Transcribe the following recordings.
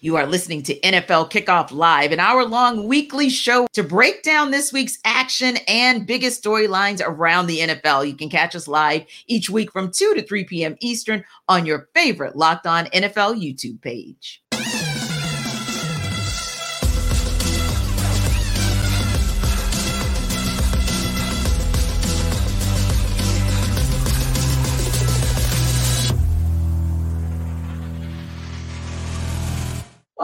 You are listening to NFL Kickoff Live, an hour long weekly show to break down this week's action and biggest storylines around the NFL. You can catch us live each week from 2 to 3 p.m. Eastern on your favorite Locked On NFL YouTube page.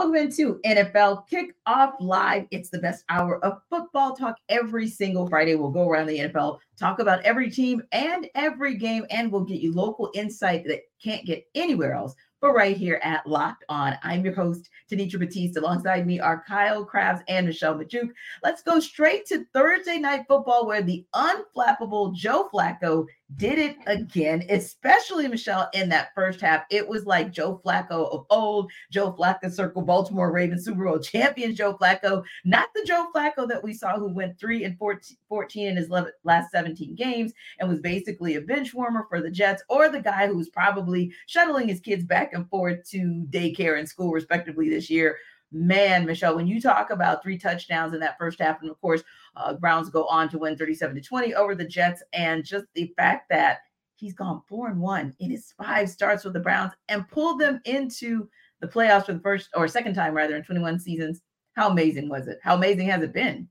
Welcome into NFL Kickoff Live. It's the best hour of football talk every single Friday. We'll go around the NFL, talk about every team and every game, and we'll get you local insight that can't get anywhere else but right here at Locked On. I'm your host, Tanitra Batiste. Alongside me are Kyle Crabbs and Michelle Magdziuk. Let's go straight to Thursday night football where the unflappable Joe Flacco did it again, especially Michelle in that first half. It was like Joe Flacco of old, Joe Flacco circle Baltimore Ravens Super Bowl champion Joe Flacco, not the Joe Flacco that we saw who went 3 and 14, 14 in his last 17 games and was basically a bench warmer for the Jets or the guy who was probably shuttling his kids back and forth to daycare and school respectively this year man, Michelle, when you talk about three touchdowns in that first half, and of course, uh, Browns go on to win 37 to 20 over the Jets, and just the fact that he's gone four and one in his five starts with the Browns and pulled them into the playoffs for the first or second time rather in 21 seasons. How amazing was it? How amazing has it been?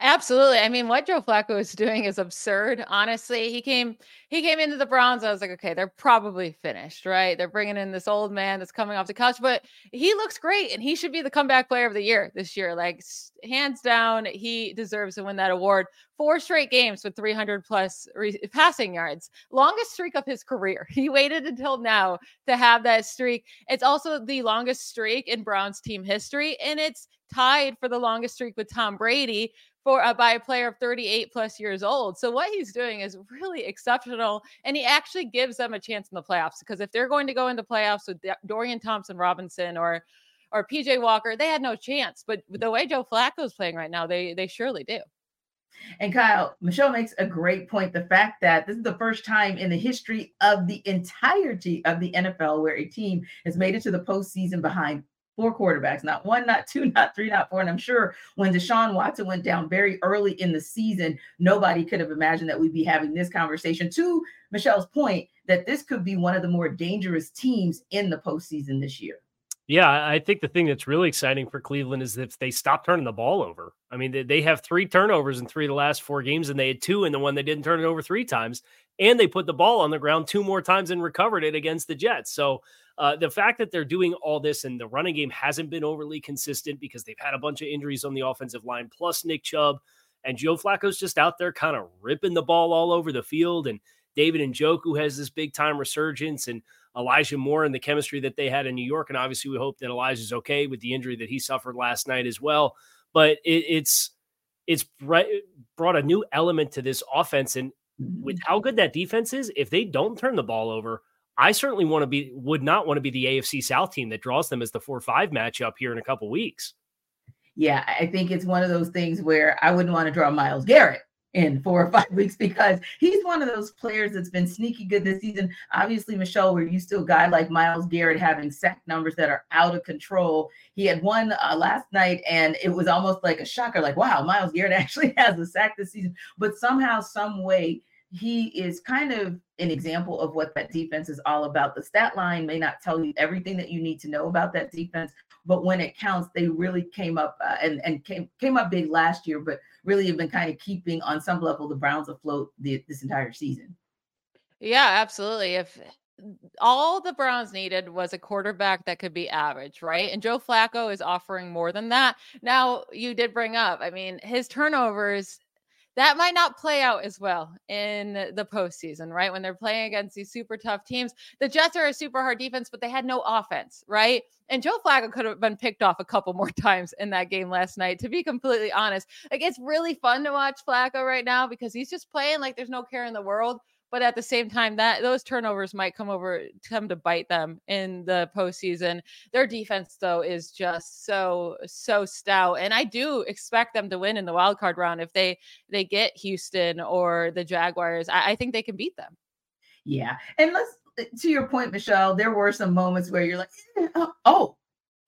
Absolutely. I mean, what Joe Flacco is doing is absurd. Honestly, he came he came into the Browns. I was like, okay, they're probably finished, right? They're bringing in this old man that's coming off the couch, but he looks great, and he should be the comeback player of the year this year. Like hands down, he deserves to win that award. Four straight games with 300 plus re- passing yards, longest streak of his career. He waited until now to have that streak. It's also the longest streak in Browns team history, and it's tied for the longest streak with Tom Brady for uh, by a player of 38 plus years old. So what he's doing is really exceptional, and he actually gives them a chance in the playoffs because if they're going to go into playoffs with Dorian Thompson Robinson or or PJ Walker, they had no chance. But the way Joe Flacco is playing right now, they they surely do. And Kyle, Michelle makes a great point. The fact that this is the first time in the history of the entirety of the NFL where a team has made it to the postseason behind four quarterbacks, not one, not two, not three, not four. And I'm sure when Deshaun Watson went down very early in the season, nobody could have imagined that we'd be having this conversation. To Michelle's point, that this could be one of the more dangerous teams in the postseason this year. Yeah, I think the thing that's really exciting for Cleveland is if they stop turning the ball over. I mean, they have three turnovers in three of the last four games, and they had two in the one they didn't turn it over three times. And they put the ball on the ground two more times and recovered it against the Jets. So uh, the fact that they're doing all this and the running game hasn't been overly consistent because they've had a bunch of injuries on the offensive line, plus Nick Chubb and Joe Flacco's just out there kind of ripping the ball all over the field. And David and Njoku has this big time resurgence and Elijah Moore and the chemistry that they had in New York. And obviously, we hope that Elijah's okay with the injury that he suffered last night as well. But it, it's it's brought a new element to this offense. And with mm-hmm. how good that defense is, if they don't turn the ball over, I certainly want to be would not want to be the AFC South team that draws them as the four five matchup here in a couple weeks. Yeah, I think it's one of those things where I wouldn't want to draw Myles Garrett in four or five weeks because he's one of those players that's been sneaky good this season. Obviously, Michelle, used to a guy like Myles Garrett having sack numbers that are out of control. He had one uh, last night, and it was almost like a shocker like, wow, Myles Garrett actually has a sack this season. But somehow, some way, he is kind of an example of what that defense is all about. The stat line may not tell you everything that you need to know about that defense, but when it counts, they really came up uh, and and came came up big last year, but really have been kind of keeping on some level the Browns afloat the, this entire season. Yeah, absolutely. If all the Browns needed was a quarterback that could be average, right? And Joe Flacco is offering more than that. Now, you did bring up, I mean, his turnovers that might not play out as well in the postseason, right? When they're playing against these super tough teams. The Jets are a super hard defense, but they had no offense, right? And Joe Flacco could have been picked off a couple more times in that game last night, to be completely honest. Like, it's really fun to watch Flacco right now because he's just playing like there's no care in the world but at the same time that those turnovers might come over come to bite them in the postseason their defense though is just so so stout and i do expect them to win in the wild card round if they they get houston or the jaguars i, I think they can beat them yeah and let's eh, to your point michelle there were some moments where you're like eh, oh, oh,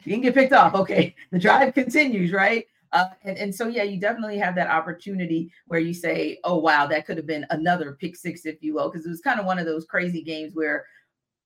you he didn't get picked off. Okay, the drive continues, right? Uh, and, and so, yeah, you definitely have that opportunity where you say, oh, wow, that could have been another pick six, if you will, because it was kind of one of those crazy games where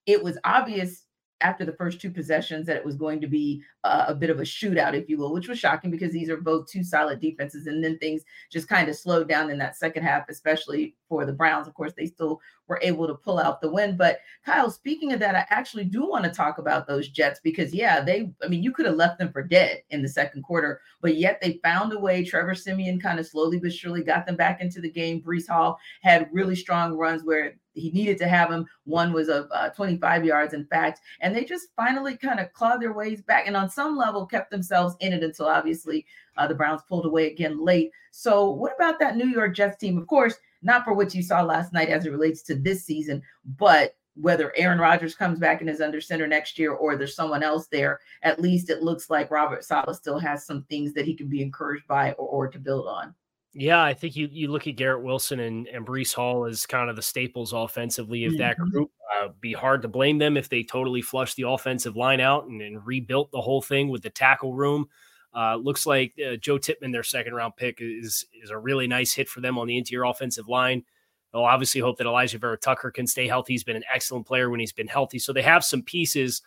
it was obvious after the first two possessions that it was going to be uh, a bit of a shootout, if you will, which was shocking because these are both two solid defenses. And then things just kind of slowed down in that second half, especially for the Browns. Of course, they still were able to pull out the win. But Kyle, speaking of that, I actually do want to talk about those Jets because, yeah, they, I mean, you could have left them for dead in the second quarter, but yet they found a way. Trevor Siemian kind of slowly but surely got them back into the game. Breece Hall had really strong runs where he needed to have him. One was of uh, 25 yards, in fact, and they just finally kind of clawed their ways back and on some level kept themselves in it until obviously uh, the Browns pulled away again late. So, what about that New York Jets team? Of course, not for what you saw last night as it relates to this season, but whether Aaron Rodgers comes back and is under center next year or there's someone else there, at least it looks like Robert Saleh still has some things that he can be encouraged by or, or to build on. Yeah, I think you you look at Garrett Wilson and, and Breece Hall as kind of the staples offensively of mm-hmm. that group. Uh, be hard to blame them if they totally flushed the offensive line out and, and rebuilt the whole thing with the tackle room. Uh, looks like uh, Joe Tippmann, their second round pick, is is a really nice hit for them on the interior offensive line. They'll obviously hope that Elijah Vera-Tucker can stay healthy. He's been an excellent player when he's been healthy. So they have some pieces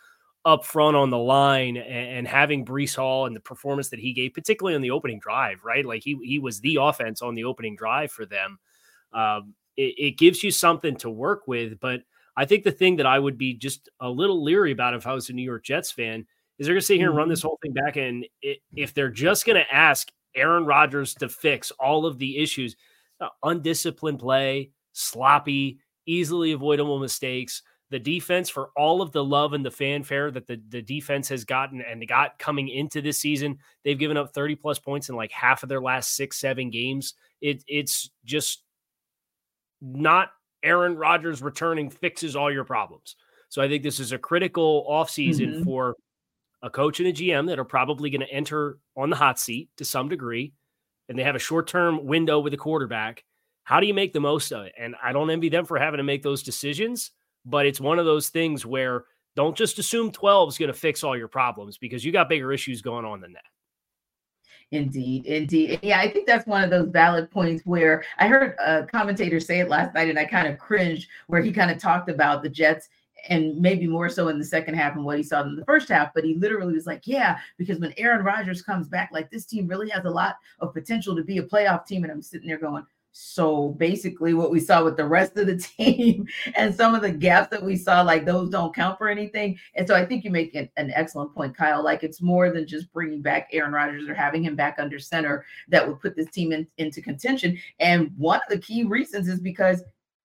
up front on the line and, and, having Breece Hall and the performance that he gave, particularly on the opening drive, right? Like he he was the offense on the opening drive for them. Um, it, it, gives you something to work with. But I think the thing that I would be just a little leery about if I was a New York Jets fan is they're going to sit here and run this mm-hmm. whole thing back. And if they're just going to ask Aaron Rodgers to fix all of the issues, uh, undisciplined play, sloppy, easily avoidable mistakes the defense for all of the love and the fanfare that the, the defense has gotten and got coming into this season. They've given up 30 plus points in like half of their last six, seven games. It, it's just not Aaron Rodgers returning fixes all your problems. So I think this is a critical offseason mm-hmm. for a coach and a GM that are probably going to enter on the hot seat to some degree. And they have a short term window with a quarterback. How do you make the most of it? And I don't envy them for having to make those decisions but it's one of those things where don't just assume 12 is going to fix all your problems because you got bigger issues going on than that. Indeed, indeed. Yeah, I think that's one of those valid points where I heard a commentator say it last night and I kind of cringed where he kind of talked about the Jets and maybe more so in the second half and what he saw in the first half. But he literally was like, Yeah, because when Aaron Rodgers comes back, like this team really has a lot of potential to be a playoff team. And I'm sitting there going, so basically, what we saw with the rest of the team and some of the gaps that we saw, like those don't count for anything. And so I think you make an, an, excellent point, Kyle. Like it's more than just bringing back Aaron Rodgers or having him back under center that would put this team in, into contention. And one of the key reasons is because,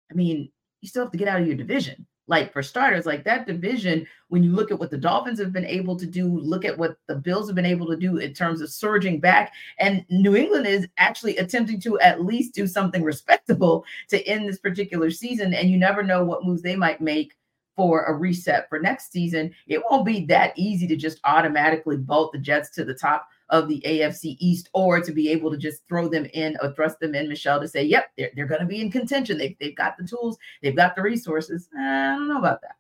I mean, you still have to get out of your division like for starters, like that division, when you look at what the Dolphins have been able to do, look at what the Bills have been able to do in terms of surging back, and New England is actually attempting to at least do something respectable to end this particular season. And you never know what moves they might make for a reset for next season. It won't be that easy to just automatically bolt the Jets to the top of the AFC East or to be able to just throw them in or thrust them in, Michelle, to say, yep, they're, they're going to be in contention. They've, they've got the tools, they've got the resources. I don't know about that.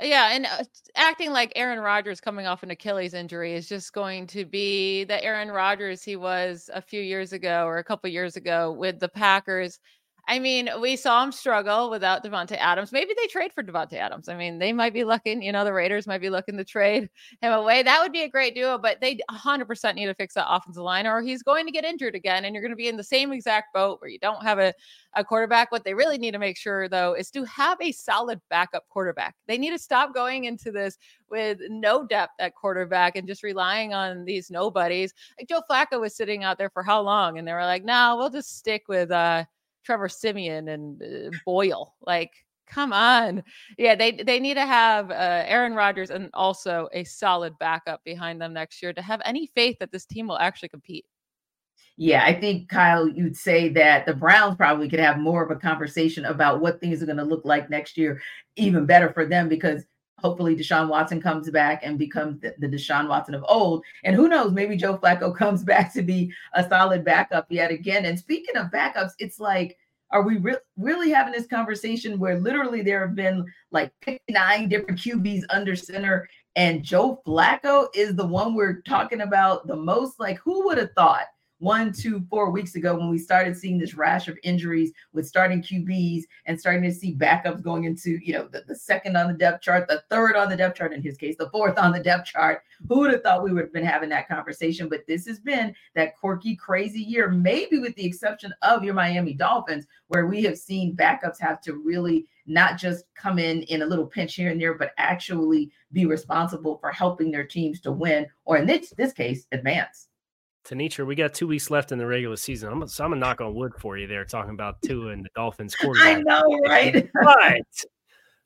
Yeah, and uh, acting like Aaron Rodgers coming off an Achilles injury is just going to be the Aaron Rodgers he was a few years ago or a couple years ago with the Packers I mean, we saw him struggle without Davante Adams. Maybe they trade for Davante Adams. I mean, they might be looking, you know, the Raiders might be looking to trade him away. That would be a great duo, but they 100% need to fix that offensive line or he's going to get injured again. And you're going to be in the same exact boat where you don't have a, a quarterback. What they really need to make sure, though, is to have a solid backup quarterback. They need to stop going into this with no depth at quarterback and just relying on these nobodies. Like Joe Flacco was sitting out there for how long? And they were like, no, we'll just stick with, uh, Trevor Siemian and uh, Boyle. Like, come on. Yeah, they they need to have uh, Aaron Rodgers and also a solid backup behind them next year to have any faith that this team will actually compete. Yeah, I think Kyle, you'd say that the Browns probably could have more of a conversation about what things are going to look like next year, even better for them because hopefully Deshaun Watson comes back and becomes the, Deshaun Watson of old. And who knows, maybe Joe Flacco comes back to be a solid backup yet again. And speaking of backups, it's like, are we re- really having this conversation where literally there have been like 59 different QBs under center And Joe Flacco is the one we're talking about the most. Like, who would have thought one, two, four weeks ago when we started seeing this rash of injuries with starting QBs and starting to see backups going into, you know, the, the second on the depth chart, the third on the depth chart, in his case, the fourth on the depth chart. Who would have thought we would have been having that conversation? But this has been that quirky, crazy year, maybe with the exception of your Miami Dolphins, where we have seen backups have to really not just come in in a little pinch here and there, but actually be responsible for helping their teams to win, or in this, this case, advance. Tanisha, we got two weeks left in the regular season. I'm, so I'm gonna knock on wood for you there, talking about Tua and the Dolphins quarterback. I know, right? but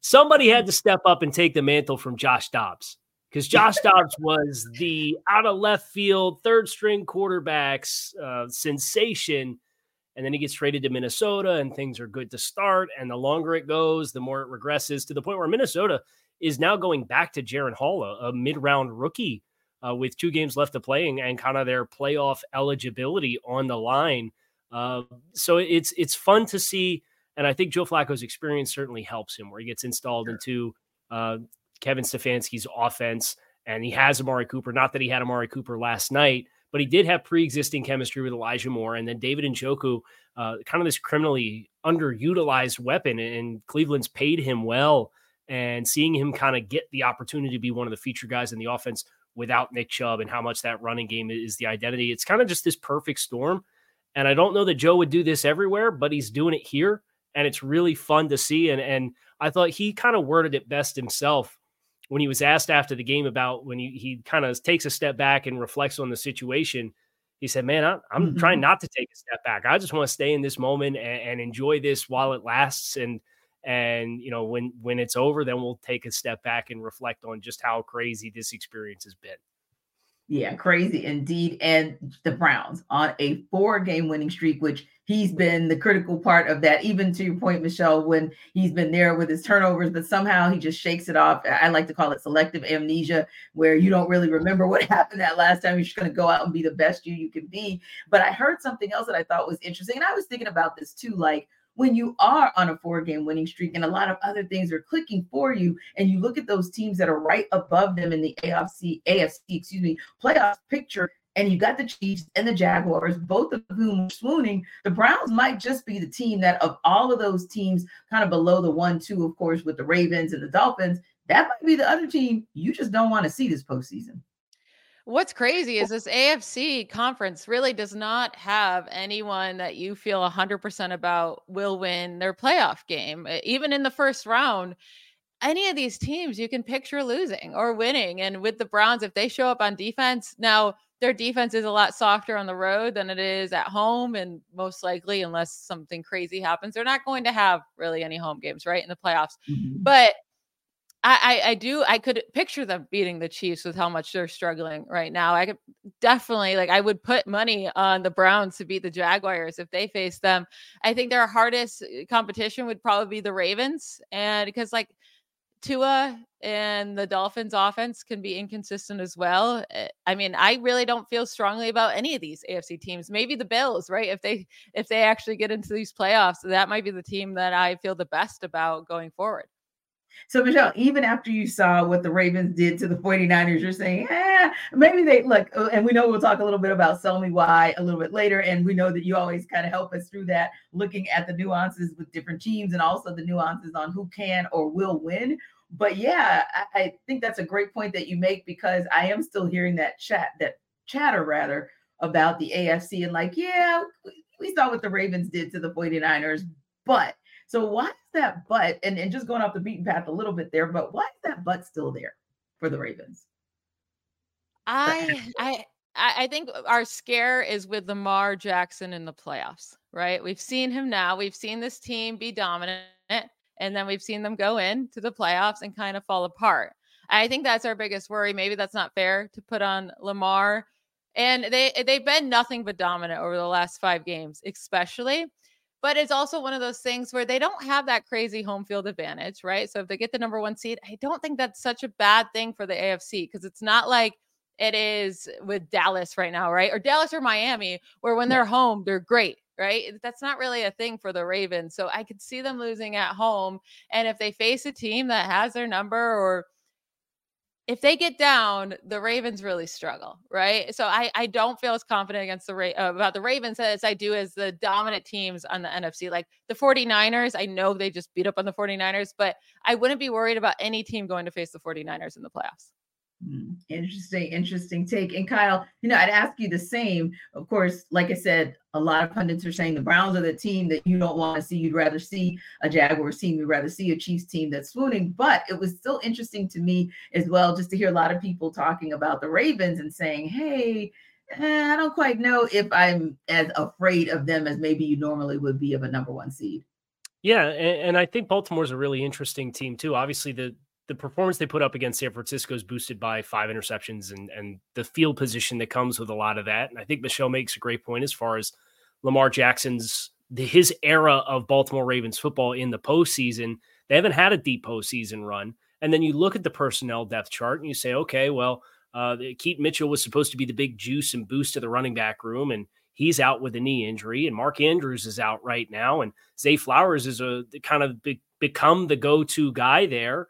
somebody had to step up and take the mantle from Josh Dobbs because Josh Dobbs was the out of left field third string quarterbacks uh, sensation. And then he gets traded to Minnesota, and things are good to start. And the longer it goes, the more it regresses to the point where Minnesota is now going back to Jaren Hall, a, a mid round rookie uh, with two games left to play and, and, kind of their playoff eligibility on the line. Uh, so it's it's fun to see, and I think Joe Flacco's experience certainly helps him, where he gets installed sure. into uh, Kevin Stefanski's offense, and he has Amari Cooper. Not that he had Amari Cooper last night, but he did have pre-existing chemistry with Elijah Moore, and then David Njoku, uh, kind of this criminally underutilized weapon, and Cleveland's paid him well. And seeing him kind of get the opportunity to be one of the feature guys in the offense without Nick Chubb and how much that running game is the identity. It's kind of just this perfect storm. And I don't know that Joe would do this everywhere, but he's doing it here. And it's really fun to see. And, and I thought he kind of worded it best himself when he was asked after the game about when he, he kind of takes a step back and reflects on the situation. He said, Man, I, I'm mm-hmm. trying not to take a step back. I just want to stay in this moment and, and enjoy this while it lasts. And and you know when when it's over then we'll take a step back and reflect on just how crazy this experience has been. Yeah crazy indeed. And the browns on a four game winning streak which he's been the critical part of that. Even to your point michelle when he's been there with his turnovers but somehow he just shakes it off. I like to call it selective amnesia where you don't really remember what happened that last time. You're just going to go out and be the best you you can be. But i heard something else that i thought was interesting and i was thinking about this too like when you are on a four game winning streak and a lot of other things are clicking for you and you look at those teams that are right above them in the AFC AFC excuse me playoff picture and you got the Chiefs and the Jaguars, both of whom swooning. The Browns might just be the team that, of all of those teams, kind of below the one, two, of course, with the Ravens and the Dolphins, that might be the other team you just don't want to see this postseason. What's crazy is this AFC conference really does not have anyone that you feel 100% about will win their playoff game. Even in the first round, any of these teams you can picture losing or winning. And with the Browns, if they show up on defense, now their defense is a lot softer on the road than it is at home. And most likely, unless something crazy happens, they're not going to have really any home games, right? In the playoffs. Mm-hmm. But I, I, I do I could picture them beating the Chiefs with how much they're struggling right now. I could definitely like I would put money on the Browns to beat the Jaguars if they face them. I think their hardest uh, competition would probably be the Ravens, and because like Tua and the Dolphins offense can be inconsistent as well. Eh, I mean, I really don't feel strongly about any of these AFC teams. Maybe the Bills, right? If they if they actually get into these playoffs, that might be the team that I feel the best about going forward. So, Michelle, even after you saw what the Ravens did to the 49ers, you're saying, eh, maybe they look, uh, and we know we'll talk a little bit about Sell Me Why a little bit later. And we know that you always kind of help us through that, looking at the nuances with different teams and also the nuances on who can or will win. But yeah, I, I think that's a great point that you make because I am still hearing that chat, that chatter rather, about the AFC and like, yeah, we saw what the Ravens did to the 49ers, but so why is that but and, and just going off the beaten path a little bit there, but why is that but still there for the Ravens? I I I think our scare is with Lamar Jackson in the playoffs, right? We've seen him now. We've seen this team be dominant, and then we've seen them go into the playoffs and kind of fall apart. I think that's our biggest worry. Maybe that's not fair to put on Lamar. And they they've been nothing but dominant over the last five games, especially. But it's also one of those things where they don't have that crazy home field advantage, right? So if they get the number one seed, I don't think that's such a bad thing for the AFC because it's not like it is with Dallas right now, right? Or Dallas or Miami, where when they're home, they're great, right? That's not really a thing for the Ravens. So I could see them losing at home. And if they face a team that has their number or if they get down, the Ravens really struggle, right? So I I don't feel as confident against the Ra- uh, about the Ravens as I do as the dominant teams on the NFC. Like the 49ers, I know they just beat up on the 49ers, but I wouldn't be worried about any team going to face the 49ers in the playoffs. Hmm, interesting, interesting take. And Kyle, you know, I'd ask you the same. Of course, like I said, a lot of pundits are saying the Browns are the team that you don't want to see. You'd rather see a Jaguars team. You'd rather see a Chiefs team that's swooning. But it was still interesting to me as well, just to hear a lot of people talking about the Ravens and saying, hey, eh, I don't quite know if I'm as afraid of them as maybe you normally would be of a number one seed. Yeah, and, and I think Baltimore's a really interesting team too. Obviously, the the performance they put up against San Francisco is boosted by five interceptions and and the field position that comes with a lot of that. And I think Michelle makes a great point as far as Lamar Jackson's his era of Baltimore Ravens football in the postseason. They haven't had a deep postseason run. And then you look at the personnel depth chart and you say, okay, well, uh, Keaton Mitchell was supposed to be the big juice and boost to the running back room, and he's out with a knee injury. And Mark Andrews is out right now, and Zay Flowers is a kind of be, become the go-to guy there.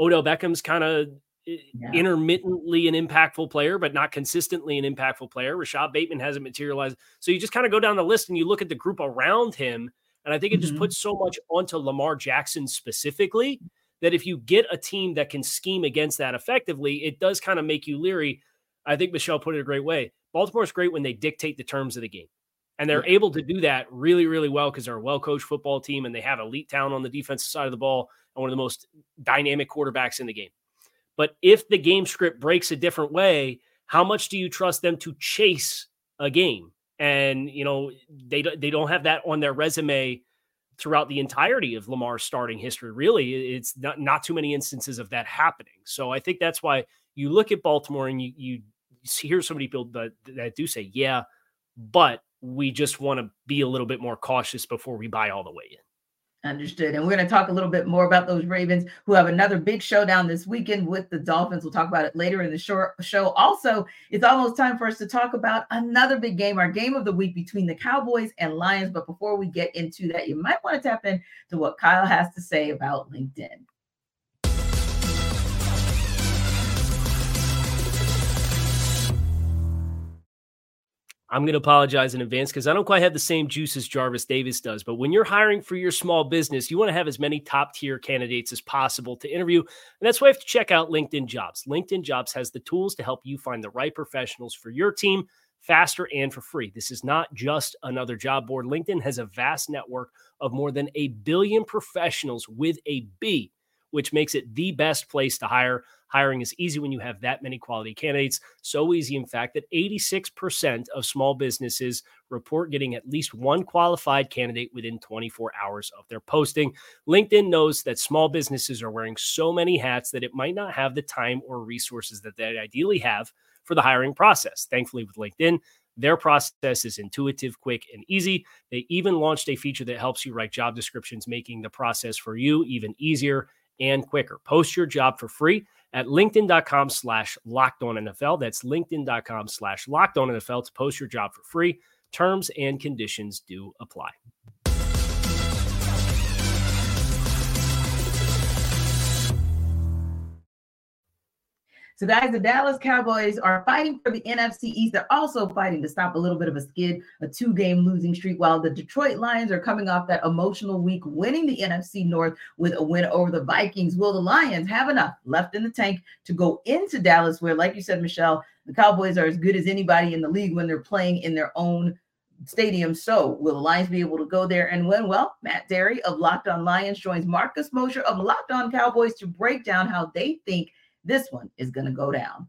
Odell Beckham's kind of eh, yeah. intermittently an impactful player, but not consistently an impactful player. Rashod Bateman hasn't materialized. So you just kind of go down the list and you look at the group around him. And I think it mm-hmm. just puts so much onto Lamar Jackson specifically that if you get a team that can scheme against that effectively, it does kind of make you leery. I think Michelle put it a great way. Baltimore's great when they dictate the terms of the game. And they're able to do that really, really well because they're a well coached football team and they have elite talent on the defensive side of the ball and one of the most dynamic quarterbacks in the game. But if the game script breaks a different way, how much do you trust them to chase a game? And you know they they don't have that on their resume throughout the entirety of Lamar's starting history. Really, it's not not too many instances of that happening. So I think that's why you look at Baltimore and you you hear so many people that, that do say, yeah, but we just want to be a little bit more cautious before we buy all the way in. Understood. And we're going to talk a little bit more about those Ravens who have another big showdown this weekend with the Dolphins. We'll talk about it later in the short show. Also, it's almost time for us to talk about another big game, our game of the week between the Cowboys and Lions. But before we get into that, you might want to tap in to what Kyle has to say about LinkedIn. I'm going to apologize in advance because I don't quite have the same juice as Jarvis Davis does. But when you're hiring for your small business, you want to have as many top tier candidates as possible to interview. And that's why you have to check out LinkedIn Jobs. LinkedIn Jobs has the tools to help you find the right professionals for your team faster and for free. This is not just another job board. LinkedIn has a vast network of more than a billion professionals with a B, which makes it the best place to hire. Hiring is easy when you have that many quality candidates. So easy, in fact, that 86% of small businesses report getting at least one qualified candidate within 24 hours of their posting. LinkedIn knows that small businesses are wearing so many hats that it might not have the time or resources that they ideally have for the hiring process. Thankfully, with LinkedIn, their process is intuitive, quick, and easy. They even launched a feature that helps you write job descriptions, making the process for you even easier and quicker. Post your job for free at linkedin.com slash locked on NFL. That's linkedin.com slash locked on NFL to post your job for free. Terms and conditions do apply. So, guys, the Dallas Cowboys are fighting for the NFC East. They're also fighting to stop a little bit of a skid, a two game losing streak, while the Detroit Lions are coming off that emotional week, winning the NFC North with a win over the Vikings. Will the Lions have enough left in the tank to go into Dallas, where, like you said, Michelle, the Cowboys are as good as anybody in the league when they're playing in their own stadium. So will the Lions be able to go there and win? Well, Matt Dery of Locked On Lions joins Marcus Mosher of Locked On Cowboys to break down how they think this one is going to go down.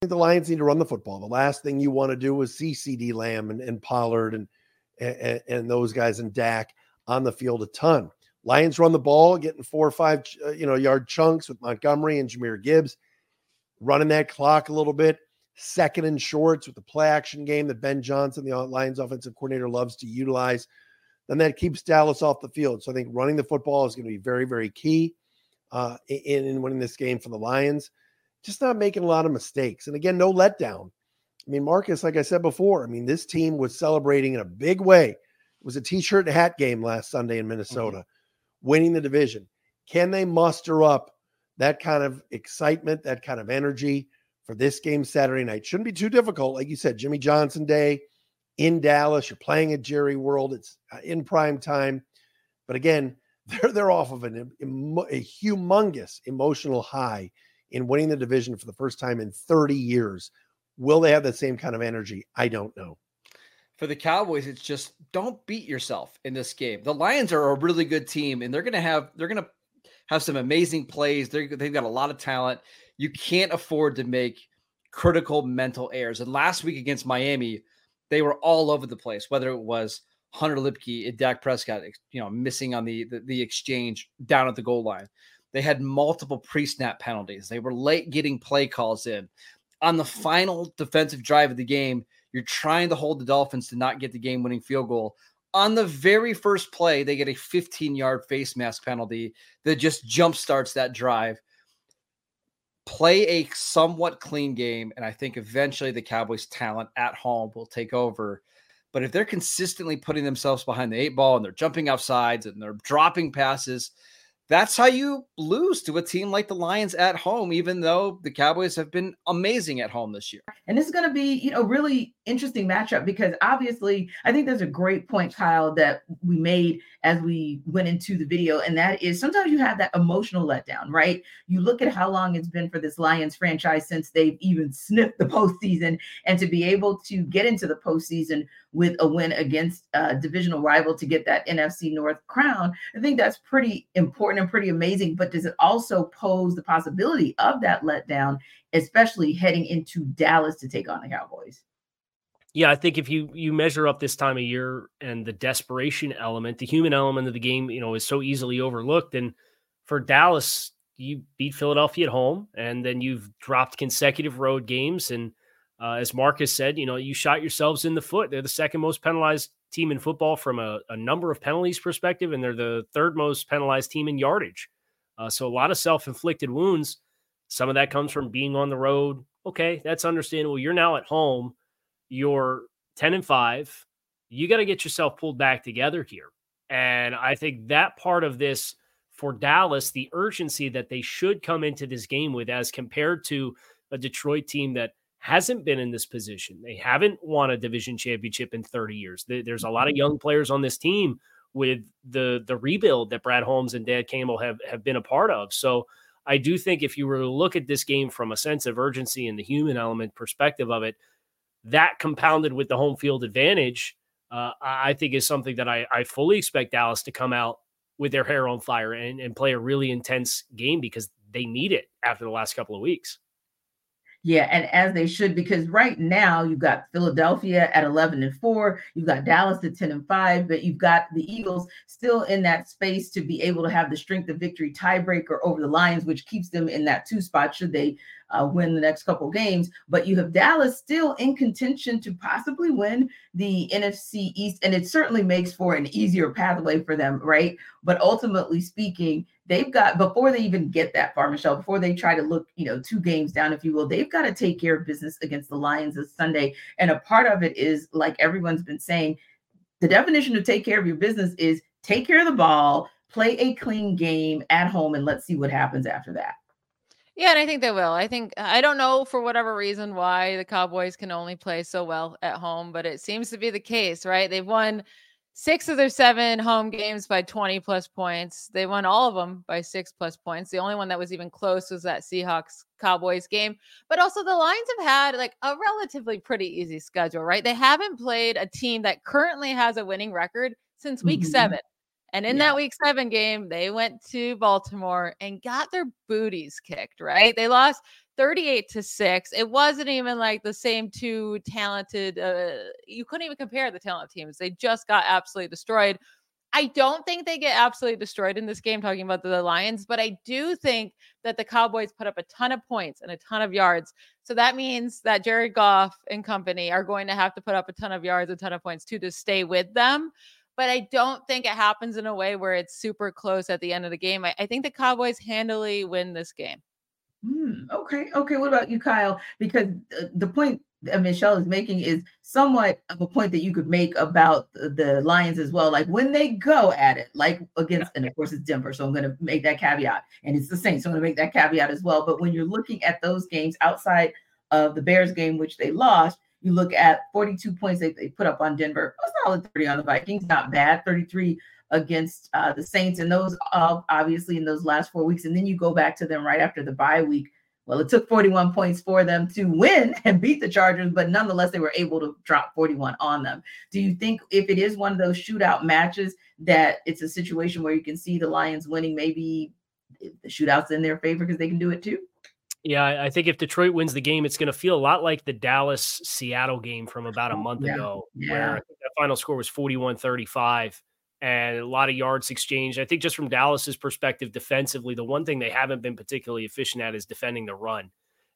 The Lions need to run the football. The last thing you want to do is see CeeDee Lamb and, and Pollard and, and, and those guys and Dak on the field a ton. Lions run the ball, getting four or five uh, you know yard chunks with Montgomery and Jahmyr Gibbs, running that clock a little bit. Second and shorts with the play action game that Ben Johnson, the Lions offensive coordinator, loves to utilize then that keeps Dallas off the field. So I think running the football is going to be very, very key uh, in, in winning this game for the Lions. Just not making a lot of mistakes. And again, no letdown. I mean, Marcus, like I said before, I mean, this team was celebrating in a big way It was a t-shirt and hat game last Sunday in Minnesota, mm-hmm. winning the division. Can they muster up that kind of excitement, that kind of energy for this game Saturday night? Shouldn't be too difficult. Like you said, Jimmy Johnson Day in Dallas. You're playing at Jerry World. It's uh, in prime time. But again, they're they're off of an, a humongous emotional high in winning the division for the first time in 30 years. Will they have that same kind of energy? I don't know. For the Cowboys, it's just don't beat yourself in this game. The Lions are a really good team, and they're to have they're to have some amazing plays. They're, they've got a lot of talent. You can't afford to make critical mental errors. And last week against Miami, they were all over the place. Whether it was Hunter and Dak Prescott, you know, missing on the, the, the exchange down at the goal line. They had multiple pre-snap penalties. They were late getting play calls in. On the final defensive drive of the game, you're trying to hold the Dolphins to not get the game-winning field goal. On the very first play, they get a 15-yard face mask penalty that just jump starts that drive. Play a somewhat clean game, and I think eventually the Cowboys' talent at home will take over. But if they're consistently putting themselves behind the eight ball and they're jumping off sides and they're dropping passes, that's how you lose to a team like the Lions at home, even though the Cowboys have been amazing at home this year. And this is going to be, you know, really interesting matchup because obviously, I think there's a great point, Kyle, that we made as we went into the video, and that is sometimes you have that emotional letdown, right? You look at how long it's been for this Lions franchise since they've even sniffed the postseason, and to be able to get into the postseason with a win against a divisional rival to get that NFC North crown, I think that's pretty important and pretty amazing. But does it also pose the possibility of that letdown, especially heading into Dallas to take on the Cowboys? Yeah, I think if you you measure up this time of year and the desperation element, the human element of the game, you know, is so easily overlooked. And for Dallas, you beat Philadelphia at home, and then you've dropped consecutive road games. And uh, as Marcus said, you know, you shot yourselves in the foot. They're the second most penalized team in football from a, a number of penalties perspective, and they're the third most penalized team in yardage. Uh, so a lot of self inflicted wounds. Some of that comes from being on the road. Okay, that's understandable. You're now at home you're 10 and 5. You got to get yourself pulled back together here. And I think that part of this for Dallas, the urgency that they should come into this game with as compared to a Detroit team that hasn't been in this position. They haven't won a division championship in 30 years. There's a lot of mm-hmm. young players on this team with the the rebuild that Brad Holmes and Dan Campbell have have been a part of. So I do think if you were to look at this game from a sense of urgency and the human element perspective of it, that compounded with the home field advantage, uh, I think is something that I, I fully expect Dallas to come out with their hair on fire and, and play a really intense game because they need it after the last couple of weeks. Yeah, and as they should, because right now you've got Philadelphia at 11 and 4, you've got Dallas at 10 and 5, but you've got the Eagles still in that space to be able to have the strength of victory tiebreaker over the Lions, which keeps them in that two spot should they uh, win the next couple games. But you have Dallas still in contention to possibly win the NFC East, and it certainly makes for an easier pathway for them, right? But ultimately speaking, they've got before they even get that far, Michelle, before they try to look, you know, two games down, if you will, they've got to take care of business against the Lions this Sunday. And a part of it is, like everyone's been saying, the definition of take care of your business is take care of the ball, play a clean game at home, and let's see what happens after that. Yeah, and I think they will. I think I don't know for whatever reason why the Cowboys can only play so well at home, but it seems to be the case, right? They've won six of their seven home games by 20 plus points. They won all of them by six plus points. The only one that was even close was that Seahawks Cowboys game. But also, the Lions have had like a relatively pretty easy schedule, right? They haven't played a team that currently has a winning record since week mm-hmm. seven. And in yeah. that week seven game, they went to Baltimore and got their booties kicked, right? They lost 38 to 6. It wasn't even like the same two talented uh, you couldn't even compare the talent teams. They just got absolutely destroyed. I don't think they get absolutely destroyed in this game talking about the Lions, but I do think that the Cowboys put up a ton of points and a ton of yards. So that means that Jared Goff and company are going to have to put up a ton of yards, a ton of points too to stay with them but I don't think it happens in a way where it's super close at the end of the game. I, I think the Cowboys handily win this game. Hmm, okay, okay. What about you, Kyle? Because uh, the point that Michelle is making is somewhat of a point that you could make about the, the Lions as well. Like when they go at it, like against, and of course it's Denver, so I'm going to make that caveat, and it's the Saints, so I'm going to make that caveat as well. But when you're looking at those games outside of the Bears game, which they lost, you look at 42 points they, they put up on Denver, a solid 30 on the Vikings, not bad. 33 against uh, the Saints, and those uh, obviously in those last four weeks. And then you go back to them right after the bye week. Well, it took 41 points for them to win and beat the Chargers, but nonetheless, they were able to drop 41 on them. Do you think if it is one of those shootout matches that it's a situation where you can see the Lions winning, maybe the shootouts in their favor because they can do it too? Yeah, I think if Detroit wins the game, it's going to feel a lot like the Dallas Seattle game from about a oh, month yeah. ago, Yeah. where I think that final score was 41 35 and a lot of yards exchanged. I think just from Dallas's perspective, defensively, the one thing they haven't been particularly efficient at is defending the run.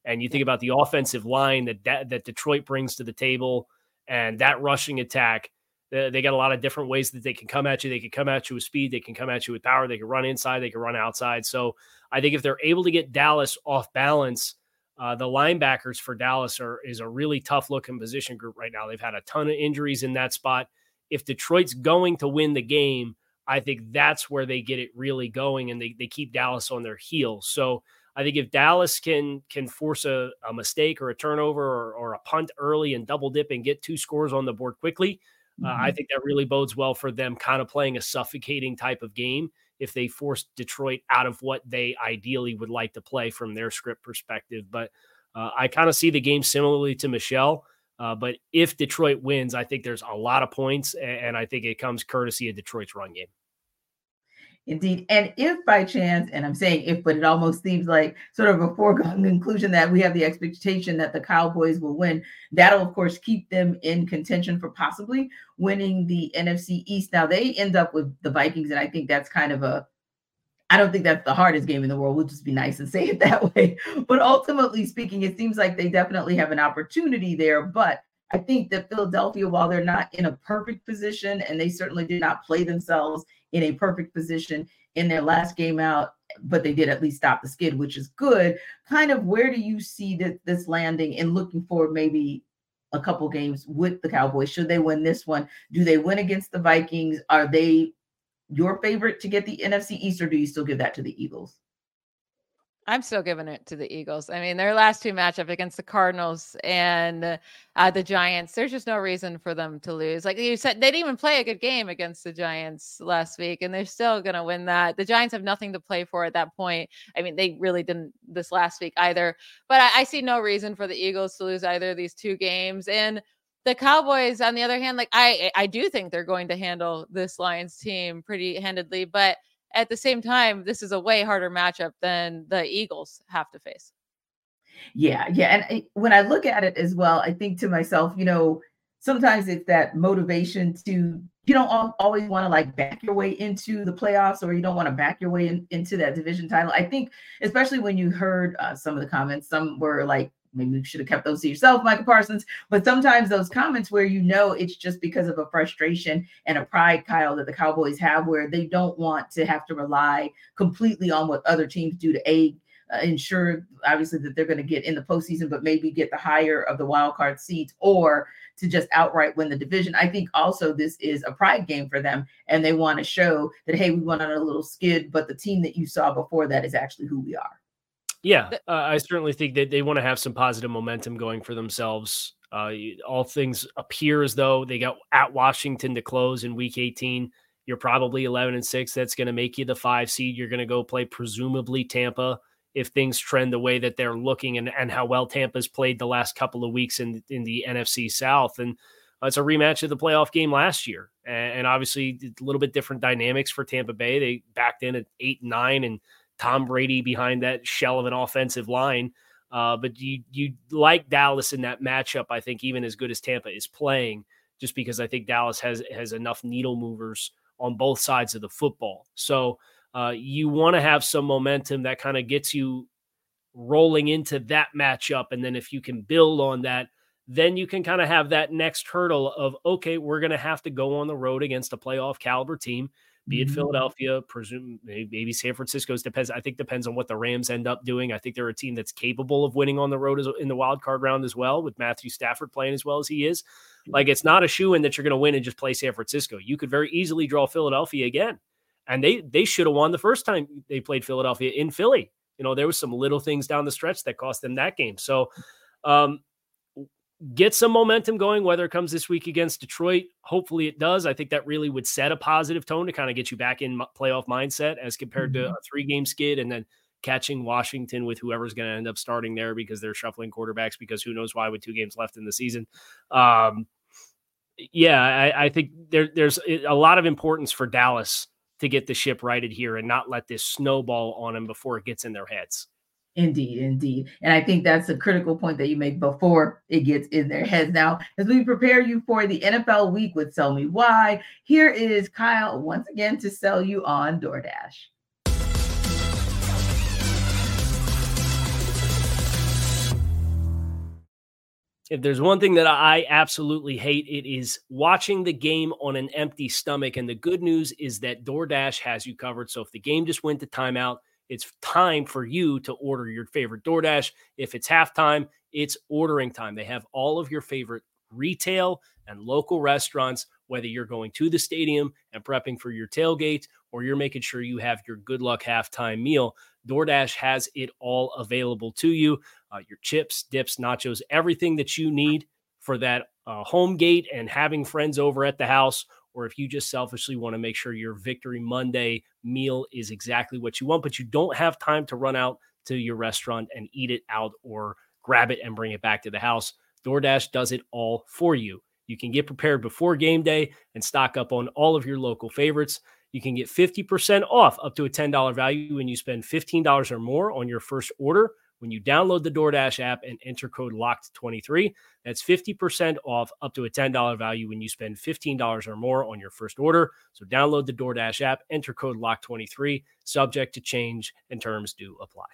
And you think about the offensive line that that, that Detroit brings to the table and that rushing attack. They, they got a lot of different ways that they can come at you. They can come at you with speed. They can come at you with power. They can run inside. They can run outside. So I think if they're able to get Dallas off balance, uh, the linebackers for Dallas are is a really tough looking position group right now. They've had a ton of injuries in that spot. If Detroit's going to win the game, I think that's where they get it really going and they, they keep Dallas on their heels. So I think if Dallas can can force a, a mistake or a turnover or, or a punt early and double dip and get two scores on the board quickly, uh, I think that really bodes well for them kind of playing a suffocating type of game if they force Detroit out of what they ideally would like to play from their script perspective. But uh, I kind of see the game similarly to Michelle. Uh, but if Detroit wins, I think there's a lot of points, and, and I think it comes courtesy of Detroit's run game. Indeed. And if by chance, and I'm saying if, but it almost seems like sort of a foregone conclusion that we have the expectation that the Cowboys will win, that'll, of course, keep them in contention for possibly winning the NFC East. Now, they end up with the Vikings, and I think that's kind of a I don't think that's the hardest game in the world. We'll just be nice and say it that way. But ultimately speaking, it seems like they definitely have an opportunity there. But I think that Philadelphia, while they're not in a perfect position, and they certainly did not play themselves in a perfect position in their last game out, but they did at least stop the skid, which is good. Kind of where do you see that this landing and looking for maybe a couple games with the Cowboys? Should they win this one? Do they win against the Vikings? Are they your favorite to get the NFC East, or do you still give that to the Eagles? I'm still giving it to the Eagles. I mean, their last two matchup against the Cardinals and uh, the Giants, there's just no reason for them to lose. Like you said, they didn't even play a good game against the Giants last week, and they're still going to win that. The Giants have nothing to play for at that point. I mean, they really didn't this last week either. But I, I see no reason for the Eagles to lose either of these two games. And the Cowboys, on the other hand, like I, I do think they're going to handle this Lions team pretty handedly, but at the same time, this is a way harder matchup than the Eagles have to face. Yeah, yeah. And I, when I look at it as well, I think to myself, you know, sometimes it's that motivation to you don't always want to like back your way into the playoffs or you don't want to back your way in, into that division title. I think, especially when you heard uh, some of the comments, some were like, maybe you should have kept those to yourself, Micah Parsons. But sometimes those comments where you know it's just because of a frustration and a pride, Kyle, that the Cowboys have, where they don't want to have to rely completely on what other teams do to aid. Uh, ensure obviously that they're going to get in the postseason, but maybe get the higher of the wild card seats or to just outright win the division. I think also this is a pride game for them, and they want to show that hey, we went on a little skid, but the team that you saw before that is actually who we are. Yeah, uh, I certainly think that they want to have some positive momentum going for themselves. Uh, all things appear as though they got at Washington to close in Week 18. You're probably 11 and six. That's going to make you the five seed. You're going to go play presumably Tampa if things trend the way that they're looking, and and how well Tampa's played the last couple of weeks in in the NFC South. And uh, it's a rematch of the playoff game last year, and, and obviously a little bit different dynamics for Tampa Bay. They backed in at eight and nine and Tom Brady behind that shell of an offensive line. Uh, but you you like Dallas in that matchup, I think, even as good as Tampa is playing, just because I think Dallas has has enough needle movers on both sides of the football. So uh, you want to have some momentum that kind of gets you rolling into that matchup, and then if you can build on that, then you can kind of have that next hurdle of okay, we're going to have to go on the road against a playoff caliber team be it mm-hmm. Philadelphia, presume maybe San Francisco's depends. I think depends on what the Rams end up doing. I think they're a team that's capable of winning on the road as, in the wild card round as well, with Matthew Stafford playing as well as he is. Like it's not a shoe in that you're going to win and just play San Francisco. You could very easily draw Philadelphia again, and they they should have won the first time they played Philadelphia in Philly. You know there was some little things down the stretch that cost them that game. So. Um, get some momentum going, whether it comes this week against Detroit. Hopefully it does. I think that really would set a positive tone to kind of get you back in playoff mindset as compared mm-hmm. to a three game skid and then catching Washington with whoever's going to end up starting there because they're shuffling quarterbacks because who knows why with two games left in the season. Um, yeah, I, I think there, there's a lot of importance for Dallas to get the ship righted here and not let this snowball on them before it gets in their heads. Indeed, indeed. And I think that's a critical point that you make before it gets in their heads. Now, as we prepare you for the NFL week with Sell Me Why, here is Kyle once again to sell you on DoorDash. If there's one thing that I absolutely hate, it is watching the game on an empty stomach. And the good news is that DoorDash has you covered. So if the game just went to timeout, it's time for you to order your favorite DoorDash. If it's halftime, it's ordering time. They have all of your favorite retail and local restaurants, whether you're going to the stadium and prepping for your tailgate or you're making sure you have your good luck halftime meal. DoorDash has it all available to you uh, your chips, dips, nachos, everything that you need for that uh, home gate and having friends over at the house or if you just selfishly want to make sure your Victory Monday meal is exactly what you want, but you don't have time to run out to your restaurant and eat it out or grab it and bring it back to the house, DoorDash does it all for you. You can get prepared before game day and stock up on all of your local favorites. You can get 50% off up to a $10 value when you spend $15 or more on your first order when you download the DoorDash app and enter code LOCKED23. That's 50% off up to a $10 value when you spend $15 or more on your first order. So download the DoorDash app, enter code LOCKED23, subject to change, and terms do apply.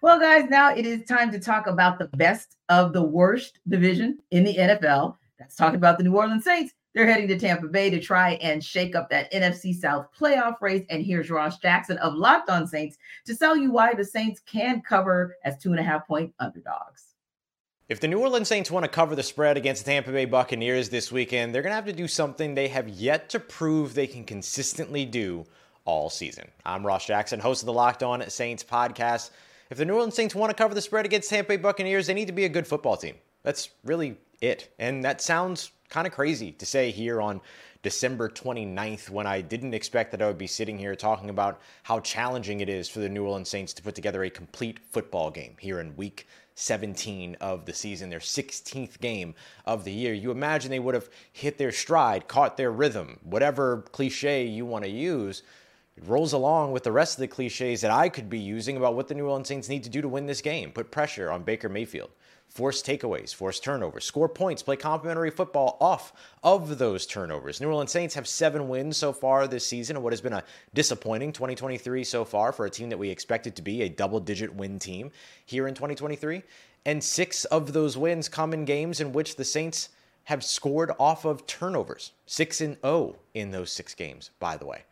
Well, guys, now it is time to talk about the best of the worst division in the NFL. That's talking about the New Orleans Saints they're heading to Tampa Bay to try and shake up that NFC South playoff race. And here's Ross Jackson of Locked On Saints to tell you why the Saints can cover as two and a half point underdogs. If the New Orleans Saints want to cover the spread against the Tampa Bay Buccaneers this weekend, they're going to have to do something they have yet to prove they can consistently do all season. I'm Ross Jackson, host of the Locked On Saints podcast. If the New Orleans Saints want to cover the spread against Tampa Bay Buccaneers, they need to be a good football team. That's really it. And that sounds kind of crazy to say here on December 29th when I didn't expect that I would be sitting here talking about how challenging it is for the New Orleans Saints to put together a complete football game here in week 17 of the season, their 16th game of the year. You imagine they would have hit their stride, caught their rhythm, whatever cliche you want to use. It rolls along with the rest of the cliches that I could be using about what the New Orleans Saints need to do to win this game. Put pressure on Baker Mayfield force takeaways, force turnovers, score points, play complementary football off of those turnovers. New Orleans Saints have seven wins so far this season, and what has been a disappointing 2023 so far for a team that we expected to be a double digit win team here in 2023. And six of those wins come in games in which the Saints have scored off of turnovers. 6 and 0 in those six games, by the way.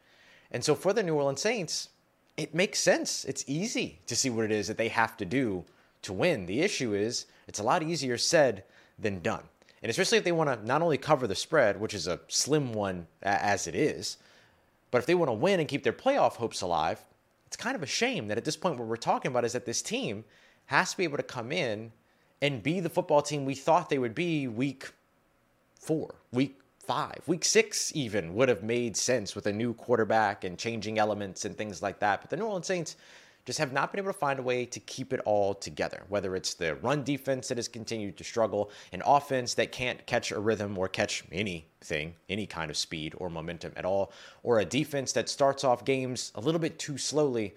And so for the New Orleans Saints, it makes sense. It's easy to see what it is that they have to do to win. The issue is it's a lot easier said than done. And especially if they want to not only cover the spread, which is a slim one as it is, but if they want to win and keep their playoff hopes alive, it's kind of a shame that at this point, what we're talking about is that this team has to be able to come in and be the football team we thought they would be week four, week five, week six, even would have made sense with a new quarterback and changing elements and things like that. But the New Orleans Saints just have not been able to find a way to keep it all together. Whether it's the run defense that has continued to struggle, an offense that can't catch a rhythm or catch anything, any kind of speed or momentum at all, or a defense that starts off games a little bit too slowly.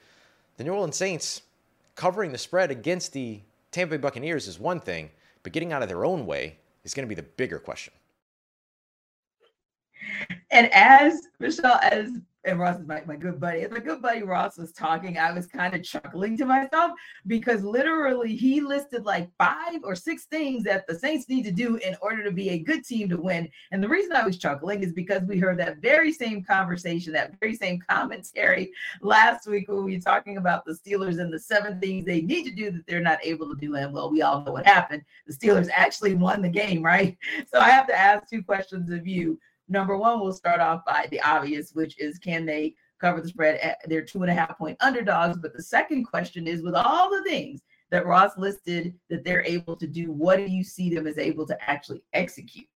The New Orleans Saints covering the spread against the Tampa Bay Buccaneers is one thing, but getting out of their own way is going to be the bigger question. And as Michelle, as and Ross is my, my good buddy. As my good buddy Ross was talking, I was kind of chuckling to myself because literally he listed like five or six things that the Saints need to do in order to be a good team to win. And the reason I was chuckling is because we heard that very same conversation, that very same commentary last week when we were talking about the Steelers and the seven things they need to do that they're not able to do. And well, we all know what happened. The Steelers actually won the game, right? So I have to ask two questions of you number one, we'll start off by the obvious, which is can they cover the spread? They're two and a half point underdogs. But the second question is with all the things that Ross listed that they're able to do, what do you see them as able to actually execute?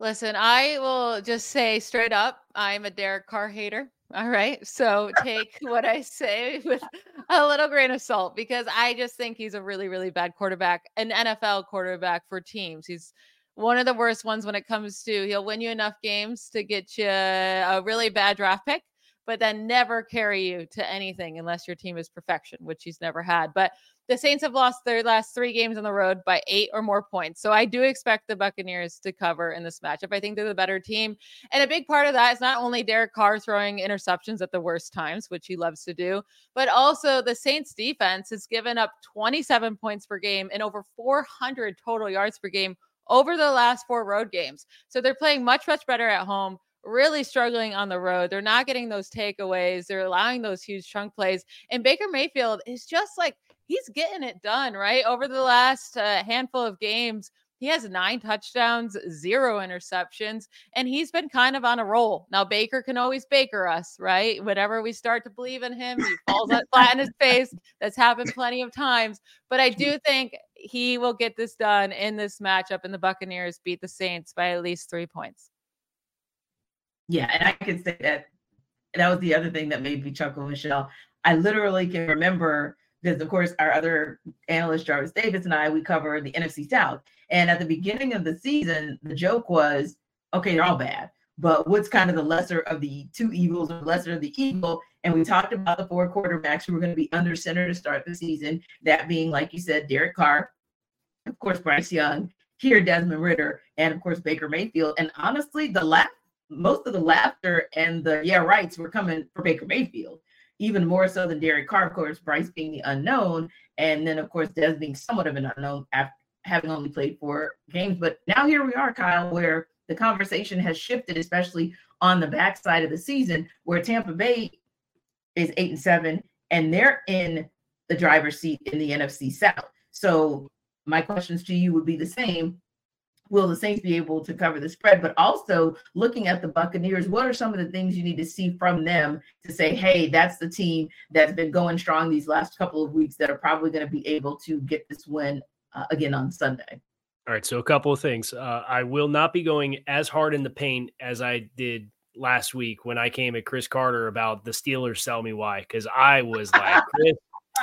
Listen, I will just say straight up, I'm a Derek Carr hater. All right. So take what I say with a little grain of salt because I just think he's a really, really bad quarterback, an NFL quarterback for teams. He's one of the worst ones when it comes to he'll win you enough games to get you a really bad draft pick, but then never carry you to anything unless your team is perfection, which he's never had. But the Saints have lost their last three games on the road by eight or more points. So I do expect the Buccaneers to cover in this matchup. I think they're the better team. And a big part of that is not only Derek Carr throwing interceptions at the worst times, which he loves to do, but also the Saints defense has given up 27 points per game and over 400 total yards per game over the last four road games. So they're playing much, much better at home, really struggling on the road. They're not getting those takeaways, they're allowing those huge chunk plays. And Baker Mayfield is just like, he's getting it done, right? Over the last uh, handful of games, he has nine touchdowns, zero interceptions, and he's been kind of on a roll. Now, Baker can always Baker us, right? Whenever we start to believe in him, he falls flat in his face. That's happened plenty of times. But I do think he will get this done in this matchup, and the Buccaneers beat the Saints by at least three points. Yeah, and I can say that that was the other thing that made me chuckle, Michelle. I literally can remember because of course our other analyst Jarvis Davis and I we cover the NFC South. And at the beginning of the season, the joke was, okay, they're all bad, but what's kind of the lesser of the two evils or lesser of the evil? And we talked about the four quarterbacks who were going to be under center to start the season. That being, like you said, Derek Carr, of course, Bryce Young, here Desmond Ridder, and of course Baker Mayfield. And honestly, the laugh, most of the laughter and the yeah rights were coming for Baker Mayfield even more so than Derek Carr, of course, Bryce being the unknown, and then of course Des being somewhat of an unknown after having only played four games. But now here we are, Kyle, where the conversation has shifted, especially on the backside of the season, where Tampa Bay is eight and seven, and they're in the driver's seat in the NFC South. So my questions to you would be the same will the Saints be able to cover the spread? But also looking at the Buccaneers, what are some of the things you need to see from them to say, hey, that's the team that's been going strong these last couple of weeks that are probably going to be able to get this win uh, again on Sunday? All right, so a couple of things. Uh, I will not be going as hard in the paint as I did last week when I came at Chris Carter about the Steelers sell me why because I was like, Chris,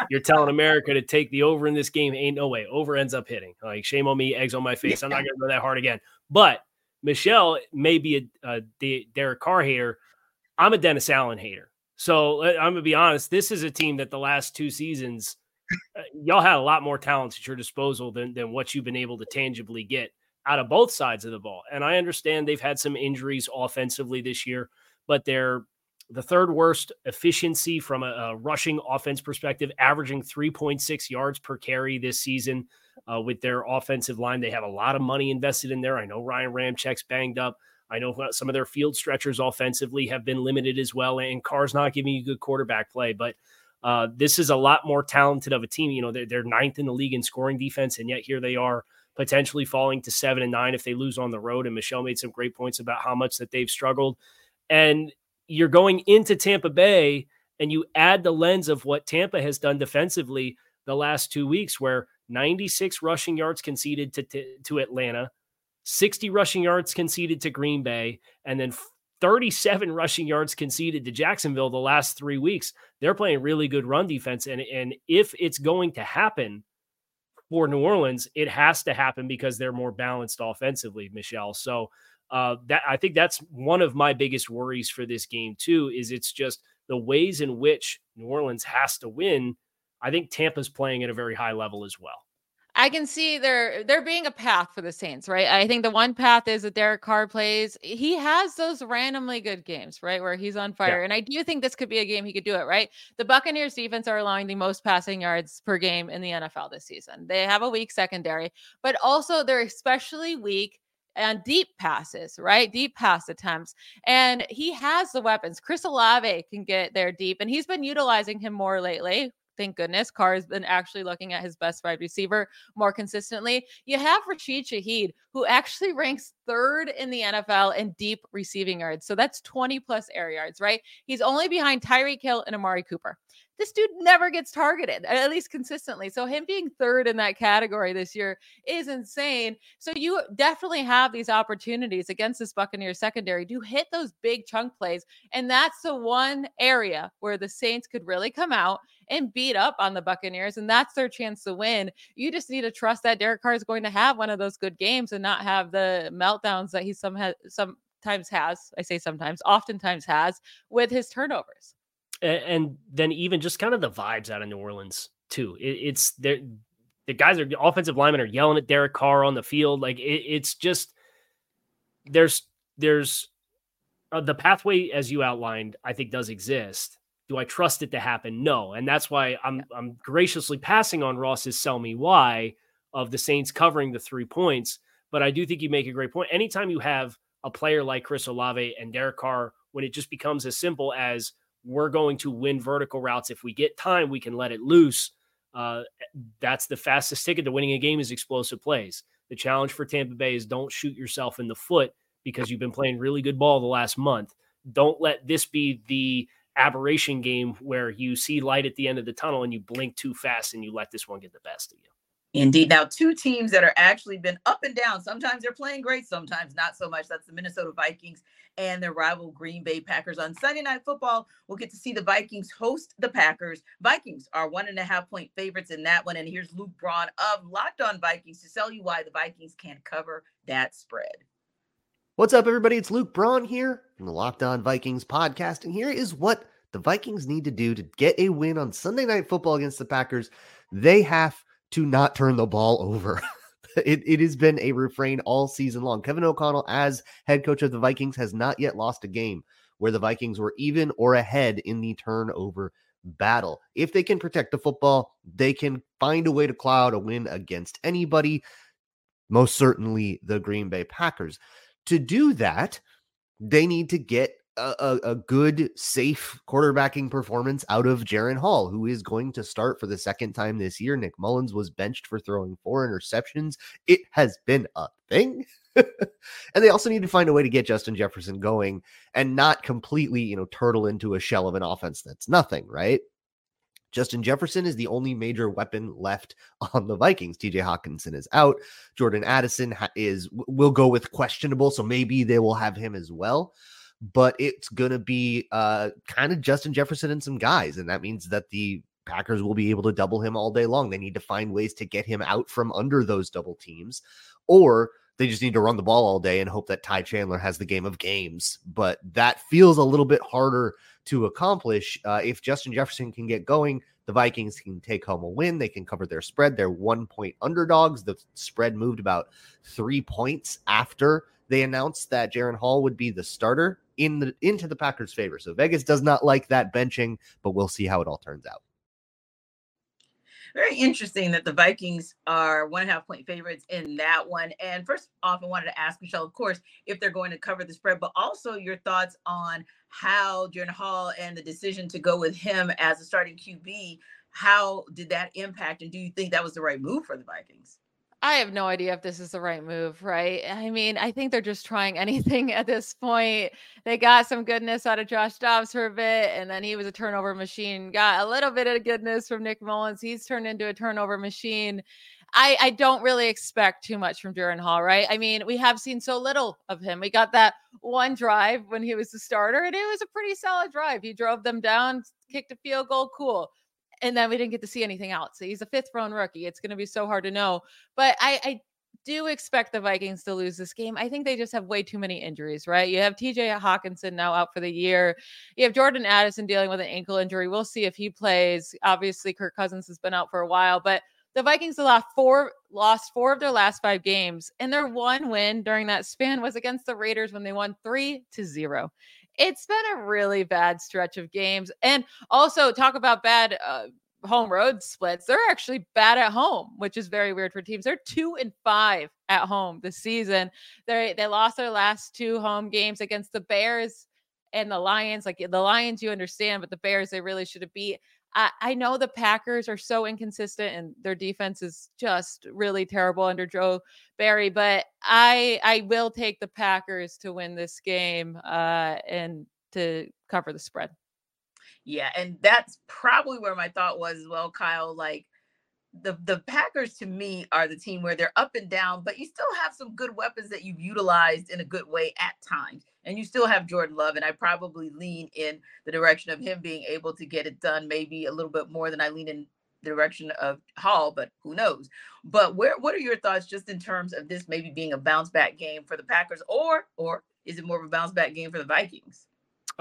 you're telling America to take the over in this game. Ain't no way. Over ends up hitting. Like shame on me, eggs on my face. I'm not gonna go that hard again. But Michelle may be a, a Derek Carr hater. I'm a Dennis Allen hater. So uh, I'm gonna be honest. This is a team that the last two seasons, y'all had a lot more talent at your disposal than than what you've been able to tangibly get out of both sides of the ball. And I understand they've had some injuries offensively this year, but they're the third worst efficiency from a, a, rushing offense perspective, averaging 3.6 yards per carry this season uh, with their offensive line. They have a lot of money invested in there. I know Ryan Ramczyk's banged up. I know some of their field stretchers offensively have been limited as well, and Carr's not giving you good quarterback play. But uh, this is a lot more talented of a team. You know, they're, they're ninth in the league in scoring defense, and yet here they are potentially falling to seven and nine if they lose on the road. And Michelle made some great points about how much that they've struggled. And you're going into Tampa Bay and you add the lens of what Tampa has done defensively the last two weeks, where 96 rushing yards conceded to, to, to Atlanta, 60 rushing yards conceded to Green Bay, and then 37 rushing yards conceded to Jacksonville the last three weeks. They're playing really good run defense. And, and if it's going to happen for New Orleans, it has to happen because they're more balanced offensively, Michelle. So uh, that I think that's one of my biggest worries for this game too. Is it's just the ways in which New Orleans has to win. I think Tampa's playing at a very high level as well. I can see there there being a path for the Saints, right? I think the one path is that Derek Carr plays. He has those randomly good games, right, where he's on fire, yeah. and I do think this could be a game he could do it, right? The Buccaneers defense are allowing the most passing yards per game in the NFL this season. They have a weak secondary, but also they're especially weak and deep passes, right? Deep pass attempts. And he has the weapons. Chris Olave can get there deep, and he's been utilizing him more lately thank goodness Carr has been actually looking at his best wide receiver more consistently. You have Rashid Shaheed, who actually ranks third in the NFL in deep receiving yards. So that's 20 plus air yards, right? He's only behind Tyreek Hill and Amari Cooper this dude never gets targeted, at least consistently. So him being third in that category this year is insane. So you definitely have these opportunities against this Buccaneers secondary to hit those big chunk plays. And that's the one area where the Saints could really come out and beat up on the Buccaneers. And that's their chance to win. You just need to trust that Derek Carr is going to have one of those good games and not have the meltdowns that he some ha- sometimes has. I say sometimes, oftentimes has with his turnovers and then even just kind of the vibes out of New Orleans too. It, it's there. The guys are offensive linemen are yelling at Derek Carr on the field. Like it, it's just there's there's uh, the pathway as you outlined. I think does exist. Do I trust it to happen? No, and that's why I'm I'm graciously passing on Ross's sell me why of the Saints covering the three points. But I do think you make a great point. Anytime you have a player like Chris Olave and Derek Carr, when it just becomes as simple as we're going to win vertical routes. If we get time, we can let it loose. Uh, that's the fastest ticket to winning a game is explosive plays. The challenge for Tampa Bay is don't shoot yourself in the foot because you've been playing really good ball the last month. Don't let this be the aberration game where you see light at the end of the tunnel and you blink too fast and you let this one get the best of you. Indeed. Now, two teams that are actually been up and down. Sometimes they're playing great, sometimes not so much. That's the Minnesota Vikings and their rival Green Bay Packers. On Sunday Night Football, we'll get to see the Vikings host the Packers. Vikings are one and a half point favorites in that one. And here's Luke Braun of Locked On Vikings to tell you why the Vikings can't cover that spread. What's up, everybody? It's Luke Braun here from the Locked On Vikings podcast. And here is what the Vikings need to do to get a win on Sunday Night Football against the Packers. They have to not turn the ball over. it, it has been a refrain all season long. Kevin O'Connell, as head coach of the Vikings, has not yet lost a game where the Vikings were even or ahead in the turnover battle. If they can protect the football, they can find a way to cloud a win against anybody, most certainly the Green Bay Packers. To do that, they need to get a, a, good, safe quarterbacking performance out of Jaren Hall, who is going to start for the second time this year. Nick Mullens was benched for throwing four interceptions. It has been a thing. and they also need to find a way to get Justin Jefferson going and not completely, you know, turtle into a shell of an offense that's nothing, right? Justin Jefferson is the only major weapon left on the Vikings. TJ Hockenson is out. Jordan Addison is will go with questionable, so maybe they will have him as well but it's going to be uh, kind of Justin Jefferson and some guys. And that means that the Packers will be able to double him all day long. They need to find ways to get him out from under those double teams, or they just need to run the ball all day and hope that Ty Chandler has the game of games. But that feels a little bit harder to accomplish. Uh, if Justin Jefferson can get going, the Vikings can take home a win. They can cover their spread. They're one point underdogs. The spread moved about three points after they announced that Jaren Hall would be the starter in the into the Packers' favor. So Vegas does not like that benching, but we'll see how it all turns out. Very interesting that the Vikings are one and a half point favorites in that one. And first off, I wanted to ask Michelle, of course, if they're going to cover the spread, but also your thoughts on how Jaren Hall and the decision to go with him as a starting QB. How did that impact, and do you think that was the right move for the Vikings? I have no idea if this is the right move, right? I mean, I think they're just trying anything at this point. They got some goodness out of Josh Dobbs for a bit, and then he was a turnover machine. Got a little bit of goodness from Nick Mullens. He's turned into a turnover machine. I, I don't really expect too much from Duran Hall, right? I mean, we have seen so little of him. We got that one drive when he was the starter, and it was a pretty solid drive. He drove them down, kicked a field goal, cool and then we didn't get to see anything else. He's a fifth round rookie. It's going to be so hard to know. But I, I do expect the Vikings to lose this game. I think they just have way too many injuries, right? You have TJ Hockenson now out for the year. You have Jordan Addison dealing with an ankle injury. We'll see if he plays. Obviously, Kirk Cousins has been out for a while, but the Vikings lost four lost four of their last five games, and their one win during that span was against the Raiders when they won three to zero. It's been a really bad stretch of games, and also talk about bad uh, home road splits. They're actually bad at home, which is very weird for teams. They're two and five at home this season. They they lost their last two home games against the Bears and the Lions. Like the Lions, you understand, but the Bears, they really should have beat. I, know the Packers are so inconsistent and their defense is just really terrible under Joe Barry, but I I will take the Packers to win this game uh, and to cover the spread. Yeah, and that's probably where my thought was as well, Kyle. Like the the Packers to me are the team where they're up and down, but you still have some good weapons that you've utilized in a good way at times. And you still have Jordan Love, and I probably lean in the direction of him being able to get it done, maybe a little bit more than I lean in the direction of Hall, but who knows? But where what are your thoughts just in terms of this maybe being a bounce back game for the Packers, or or is it more of a bounce back game for the Vikings?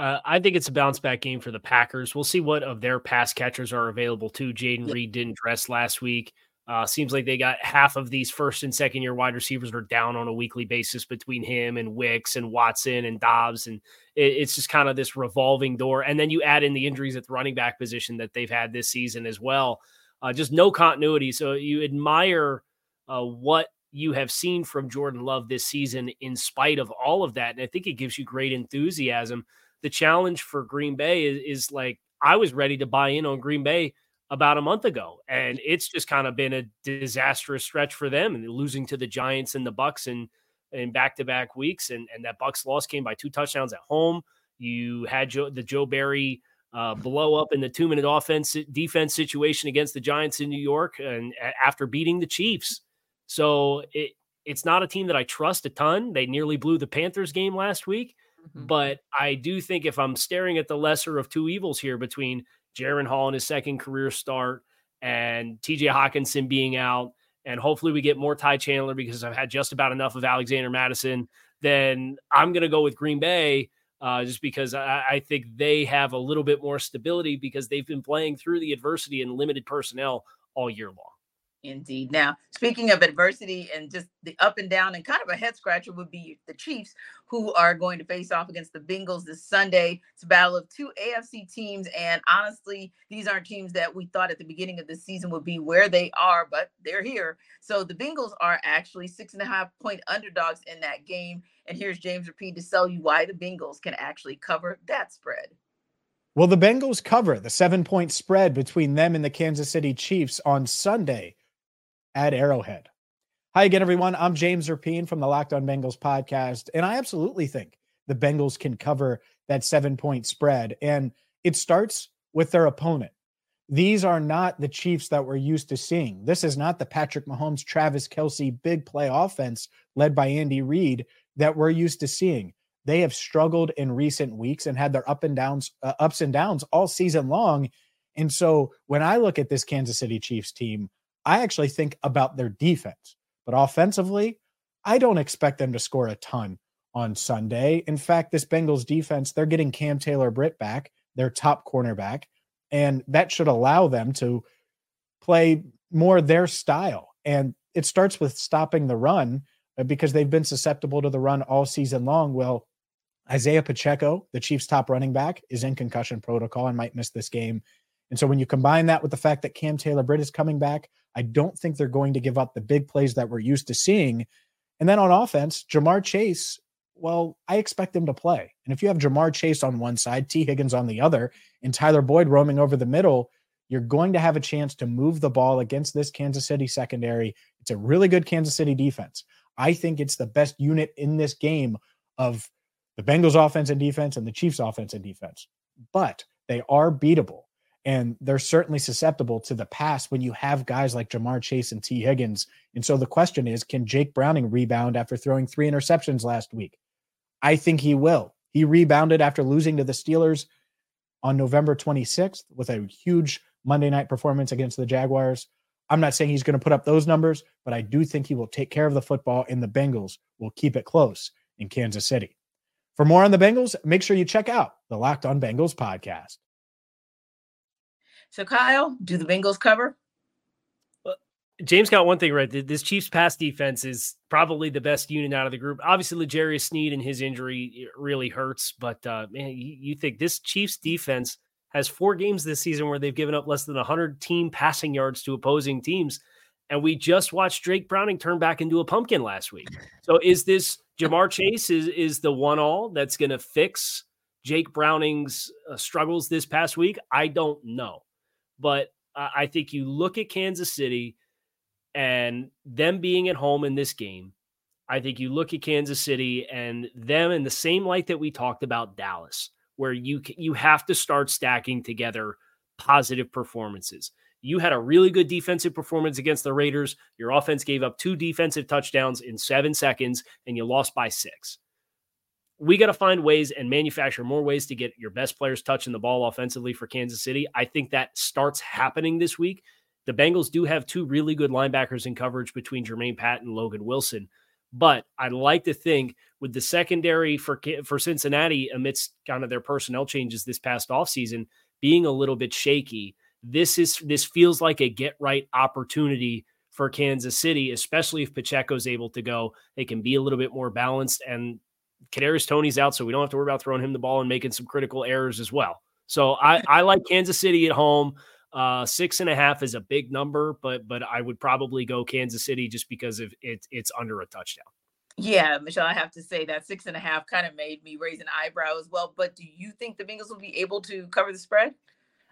Uh, I think it's a bounce back game for the Packers. We'll see what of their pass catchers are available too. Jayden. Reed didn't dress last week. Uh, seems like they got half of these first and second year wide receivers are down on a weekly basis between him and Wicks and Watson and Dobbs. And it, it's just kind of this revolving door. And then you add in the injuries at the running back position that they've had this season as well. Uh, just no continuity. So you admire uh, what you have seen from Jordan Love this season in spite of all of that. And I think it gives you great enthusiasm the challenge for Green Bay is, is like I was ready to buy in on Green Bay about a month ago, and it's just kind of been a disastrous stretch for them, and losing to the Giants and the Bucks and in back to back weeks, and and that Bucks loss came by two touchdowns at home. You had Joe, the Joe Barry uh, blow up in the two minute offense defense situation against the Giants in New York, and after beating the Chiefs, so it it's not a team that I trust a ton. They nearly blew the Panthers game last week. Mm-hmm. But I do think if I'm staring at the lesser of two evils here between Jaren Hall and his second career start and TJ Hockenson being out, and hopefully we get more Ty Chandler because I've had just about enough of Alexander Mattison, then I'm going to go with Green Bay. Uh, just because I, I, think they have a little bit more stability because they've been playing through the adversity and limited personnel all year long. Indeed. Now, speaking of adversity and just the up and down and kind of a head scratcher would be the Chiefs, who are going to face off against the Bengals this Sunday. It's a battle of two AFC teams. And honestly, these aren't teams that we thought at the beginning of the season would be where they are, but they're here. So the Bengals are actually six and a half point underdogs in that game. And here's James Rapien to sell you why the Bengals can actually cover that spread. Well, the Bengals cover the seven point spread between them and the Kansas City Chiefs on Sunday at Arrowhead. Hi again, everyone. I'm James Rapien from the Locked On Bengals podcast, and I absolutely think the Bengals can cover that seven point spread. And it starts with their opponent. These are not the Chiefs that we're used to seeing. This is not the Patrick Mahomes, Travis Kelce big play offense led by Andy Reid that we're used to seeing. They have struggled in recent weeks and had their up and downs, uh, ups and downs all season long. And so when I look at this Kansas City Chiefs team, I actually think about their defense. But offensively, I don't expect them to score a ton on Sunday. In fact, this Bengals defense, they're getting Cam Taylor Britt back, their top cornerback, and that should allow them to play more their style. And it starts with stopping the run uh, because they've been susceptible to the run all season long. Well, Isaiah Pacheco, the Chiefs' top running back, is in concussion protocol and might miss this game. And so when you combine that with the fact that Cam Taylor Britt is coming back, I don't think they're going to give up the big plays that we're used to seeing. And then on offense, Ja'Marr Chase, well, I expect him to play. And if you have Ja'Marr Chase on one side, Tee Higgins on the other, and Tyler Boyd roaming over the middle, you're going to have a chance to move the ball against this Kansas City secondary. It's a really good Kansas City defense. I think it's the best unit in this game of the Bengals offense and defense and the Chiefs offense and defense. But they are beatable. And they're certainly susceptible to the pass when you have guys like Ja'Marr Chase and Tee Higgins. And so the question is can Jake Browning rebound after throwing three interceptions last week? I think he will. He rebounded after losing to the Steelers on November 26th with a huge Monday night performance against the Jaguars. I'm not saying he's going to put up those numbers, but I do think he will take care of the football, and the Bengals will keep it close in Kansas City. For more on the Bengals, make sure you check out the Locked On Bengals podcast. So, Kyle, do the Bengals cover? James got one thing right. This Chiefs pass defense is probably the best unit out of the group. Obviously, L'Jarius Sneed and his injury really hurts, but uh, man, you, think this Chiefs defense has four games this season where they've given up less than 100 team passing yards to opposing teams. And we just watched Drake Browning turn back into a pumpkin last week. So is this Ja'Marr Chase is is the one all that's going to fix Jake Browning's uh, struggles this past week? I don't know. But I think you look at Kansas City and them being at home in this game. I think you look at Kansas City and them in the same light that we talked about Dallas where you you have to start stacking together positive performances. You had a really good defensive performance against the Raiders. Your offense gave up two defensive touchdowns in 7 seconds and you lost by 6. We got to find ways and manufacture more ways to get your best players touching the ball offensively for Kansas City. I think that starts happening this week. The Bengals do have two really good linebackers in coverage between Germaine Pratt and Logan Wilson. But I'd like to think with the secondary for for Cincinnati amidst kind of their personnel changes this past offseason being a little bit shaky, this is this feels like a get right opportunity for Kansas City, especially if Pacheco's able to go. They can be a little bit more balanced and Kadarius Toney's out, so we don't have to worry about throwing him the ball and making some critical errors as well. So I, I like Kansas City at home. Uh, six and a half is a big number, but but I would probably go Kansas City just because of it, it's under a touchdown. Yeah, Michelle, I have to say that six and a half kind of made me raise an eyebrow as well. But do you think the Bengals will be able to cover the spread?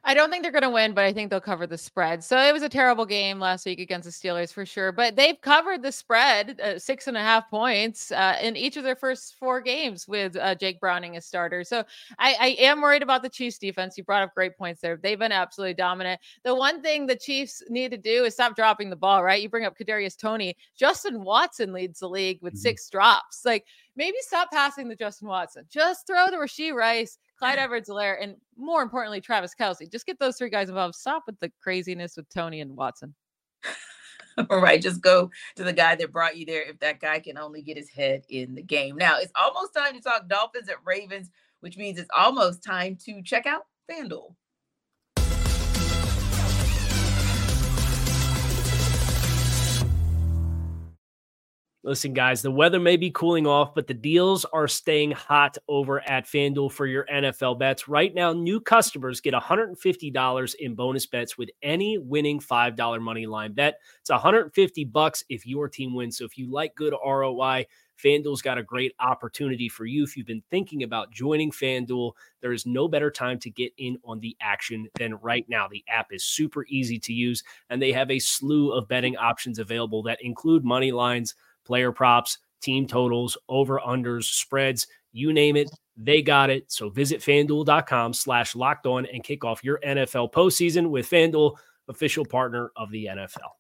I don't think they're going to win, but I think they'll cover the spread. So it was a terrible game last week against the Steelers for sure, but they've covered the spread uh, six and a half points uh, in each of their first four games with uh, Jake Browning as starter. So I, I, am worried about the Chiefs defense. You brought up great points there. They've been absolutely dominant. The one thing the Chiefs need to do is stop dropping the ball, right? You bring up Kadarius Toney. Justin Watson leads the league with mm-hmm. six drops. Like maybe stop passing the Justin Watson. Just throw to Rashee Rice Clyde Edwards-Helaire, and more importantly, Travis Kelce. Just get those three guys involved. Stop with the craziness with Toney and Watson. All right, just go to the guy that brought you there if that guy can only get his head in the game. Now, it's almost time to talk Dolphins at Ravens, which means it's almost time to check out FanDuel. Listen, guys, the weather may be cooling off, but the deals are staying hot over at FanDuel for your NFL bets. Right now, new customers get $150 in bonus bets with any winning $5 money line bet. It's 150 bucks if your team wins. So if you like good ROI, FanDuel's got a great opportunity for you. If you've been thinking about joining FanDuel, there is no better time to get in on the action than right now. The app is super easy to use, and they have a slew of betting options available that include money lines player props, team totals, over unders, spreads, you name it, they got it. So visit fanduel.com slash locked on and kick off your NFL postseason with FanDuel, official partner of the NFL.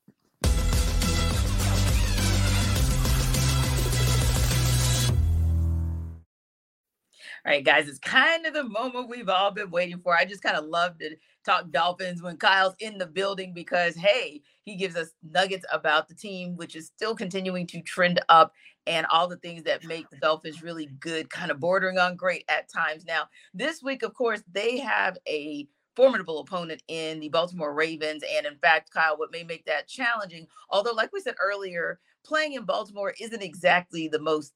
All right, guys, it's kind of the moment we've all been waiting for. I just kind of love to talk Dolphins when Kyle's in the building because, hey, he gives us nuggets about the team, which is still continuing to trend up and all the things that make the Dolphins really good, kind of bordering on great at times. Now, this week, of course, they have a formidable opponent in the Baltimore Ravens. And in fact, Kyle, what may make that challenging, although, like we said earlier, playing in Baltimore isn't exactly the most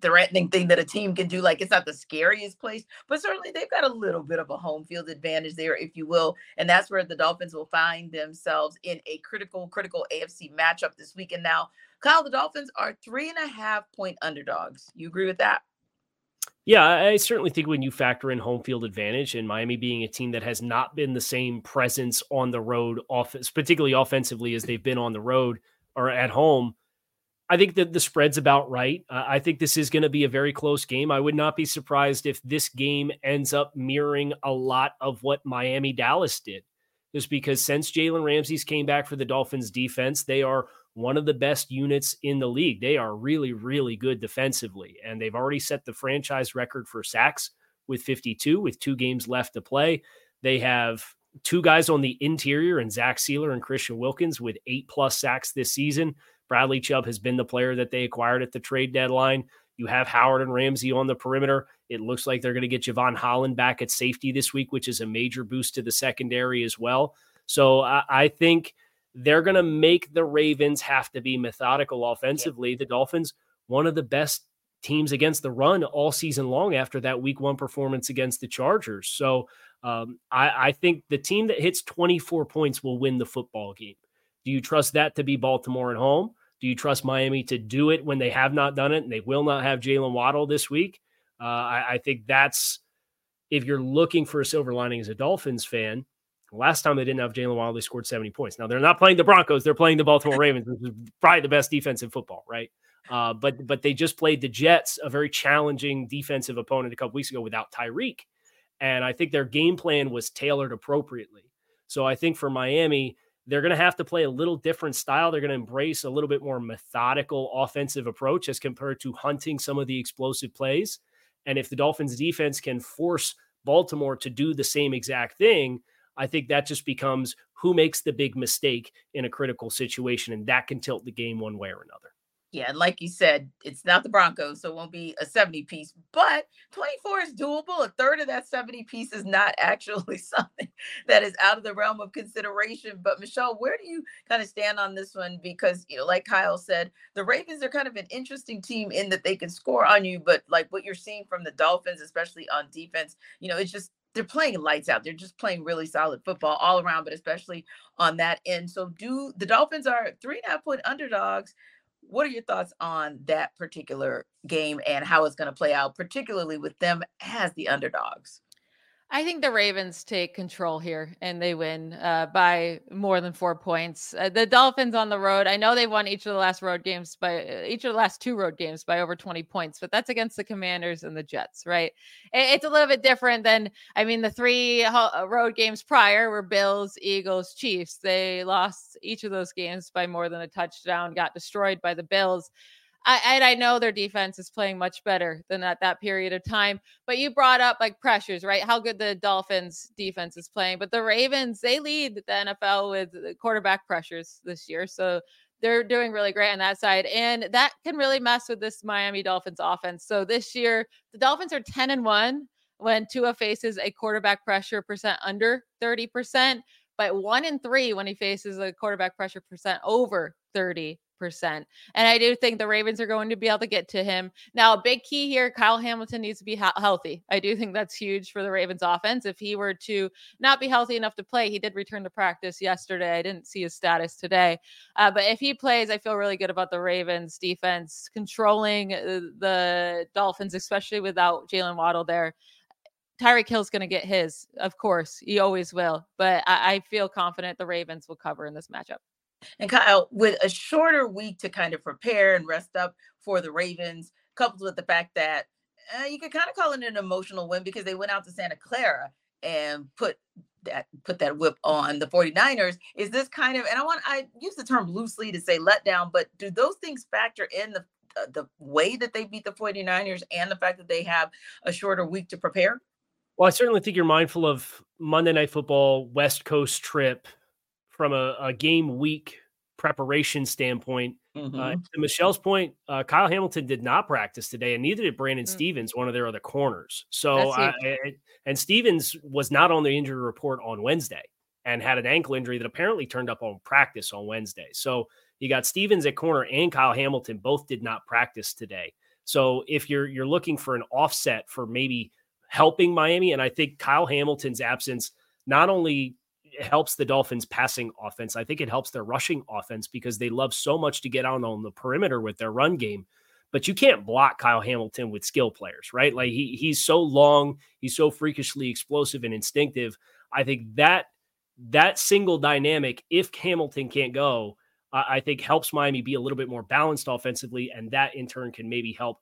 threatening thing that a team can do. Like it's not the scariest place, but certainly they've got a little bit of a home field advantage there, if you will. And that's where the Dolphins will find themselves in a critical, critical AFC matchup this week. And Now, Kyle, the Dolphins are three and a half point underdogs. You agree with that? Yeah, I certainly think when you factor in home field advantage and Miami being a team that has not been the same presence on the road, offense, particularly offensively, as they've been on the road or at home, I think that the spread's about right. Uh, I think this is going to be a very close game. I would not be surprised if this game ends up mirroring a lot of what Miami Dallas did. Just because since Jalen Ramsey's came back for the Dolphins defense, they are one of the best units in the league. They are really, really good defensively. And they've already set the franchise record for sacks with 52, with two games left to play. They have two guys on the interior and Zach Sieler and Christian Wilkins with eight plus sacks this season. Bradley Chubb has been the player that they acquired at the trade deadline. You have Howard and Ramsey on the perimeter. It looks like they're going to get Jevon Holland back at safety this week, which is a major boost to the secondary as well. So I, I think they're going to make the Ravens have to be methodical offensively. The Dolphins, one of the best teams against the run all season long after that week one performance against the Chargers. So um, I, I think the team that hits 24 points will win the football game. Do you trust that to be Baltimore at home? Do you trust Miami to do it when they have not done it and they will not have Jaylen Waddle this week? Uh, I, I think that's if you're looking for a silver lining as a Dolphins fan. Last time they didn't have Jaylen Waddle, they scored 70 points. Now they're not playing the Broncos; they're playing the Baltimore Ravens, which is probably the best defense in football, right? Uh, but but they just played the Jets, a very challenging defensive opponent, a couple weeks ago without Tyreek, and I think their game plan was tailored appropriately. So I think for Miami, they're going to have to play a little different style. They're going to embrace a little bit more methodical offensive approach as compared to hunting some of the explosive plays. And if the Dolphins defense can force Baltimore to do the same exact thing, I think that just becomes who makes the big mistake in a critical situation. And that can tilt the game one way or another. Yeah, and like you said, it's not the Broncos, so it won't be a 70 piece, but 24 is doable. A third of that 70 piece is not actually something that is out of the realm of consideration. But Michelle, where do you kind of stand on this one? Because, you know, like Kyle said, the Ravens are kind of an interesting team in that they can score on you, but like what you're seeing from the Dolphins, especially on defense, you know, it's just they're playing lights out. They're just playing really solid football all around, but especially on that end. So do the Dolphins are three and a half point underdogs what are your thoughts on that particular game and how it's going to play out, particularly with them as the underdogs? I think the Ravens take control here and they win uh, by more than four points. Uh, the Dolphins on the road, I know they won each of the last road games by uh, each of the last two road games by over 20 points, but that's against the Commanders and the Jets, right? It, it's a little bit different than, I mean, the three uh, road games prior were Bills, Eagles, Chiefs. They lost each of those games by more than a touchdown, got destroyed by the Bills. I, and I know their defense is playing much better than at that period of time. But you brought up like pressures, right? How good the Dolphins defense is playing. But the Ravens, they lead the NFL with uh, quarterback pressures this year. So they're doing really great on that side. And that can really mess with this Miami Dolphins offense. So this year, the Dolphins are 10 and 1 when Tua faces a quarterback pressure percent under 30%, but one in three when he faces a quarterback pressure percent over 30 percent. And I do think the Ravens are going to be able to get to him. Now, a big key here, Kyle Hamilton needs to be healthy. I do think that's huge for the Ravens offense. If he were to not be healthy enough to play, he did return to practice yesterday. I didn't see his status today. Uh, but if he plays, I feel really good about the Ravens defense controlling uh, the Dolphins, especially without Jaylen Waddle there. Tyreek Hill's going to get his, of course. He always will. But I, I feel confident the Ravens will cover in this matchup. And Kyle, with a shorter week to kind of prepare and rest up for the Ravens, coupled with the fact that uh, you could kind of call it an emotional win because they went out to Santa Clara and put that put that whip on the 49ers is this kind of and i want i use the term loosely to say letdown but do those things factor in the uh, the way that they beat the 49ers and the fact that they have a shorter week to prepare? Well i certainly think you're mindful of monday night football west coast trip from a, a game week preparation standpoint. Uh, mm-hmm. Uh, to Michelle's point, uh, Kyle Hamilton did not practice today, and neither did Brandon mm-hmm. Stephens, one of their other corners. So, I, I, and Stephens was not on the injury report on Wednesday and had an ankle injury that apparently turned up on practice on Wednesday. So you got Stephens at corner and Kyle Hamilton both did not practice today. So if you're you're looking for an offset for maybe helping Miami, and I think Kyle Hamilton's absence not only helps the Dolphins passing offense. I think it helps their rushing offense because they love so much to get out on the perimeter with their run game. But you can't block Kyle Hamilton with skill players, right? Like he he's so long, he's so freakishly explosive and instinctive. I think that that single dynamic, if Hamilton can't go, I think helps Miami be a little bit more balanced offensively, and that in turn can maybe help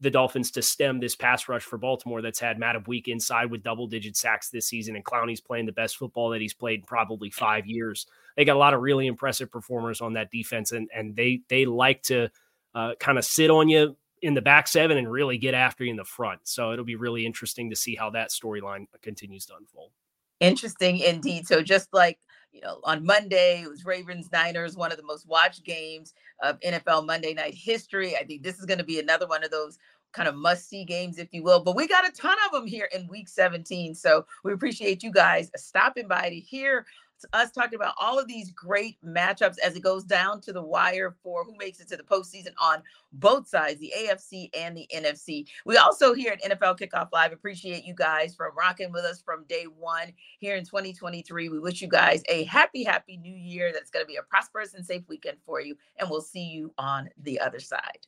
the Dolphins to stem this pass rush for Baltimore that's had Matt Week inside with double digit sacks this season. And Clowney's playing the best football that he's played in probably five years. They got a lot of really impressive performers on that defense, and, and they they like to uh, kind of sit on you in the back seven and really get after you in the front. So it'll be really interesting to see how that storyline continues to unfold. Interesting indeed. So just like you know, on Monday, it was Ravens Niners, one of the most watched games of NFL Monday night history. I think this is going to be another one of those kind of must see games, if you will. But we got a ton of them here in week 17. So we appreciate you guys stopping by to hear us talking about all of these great matchups as it goes down to the wire for who makes it to the postseason on both sides, the AFC and the NFC. We also here at NFL Kickoff Live appreciate you guys for rocking with us from day one here in 2023. We wish you guys a happy, happy new year that's going to be a prosperous and safe weekend for you. And we'll see you on the other side.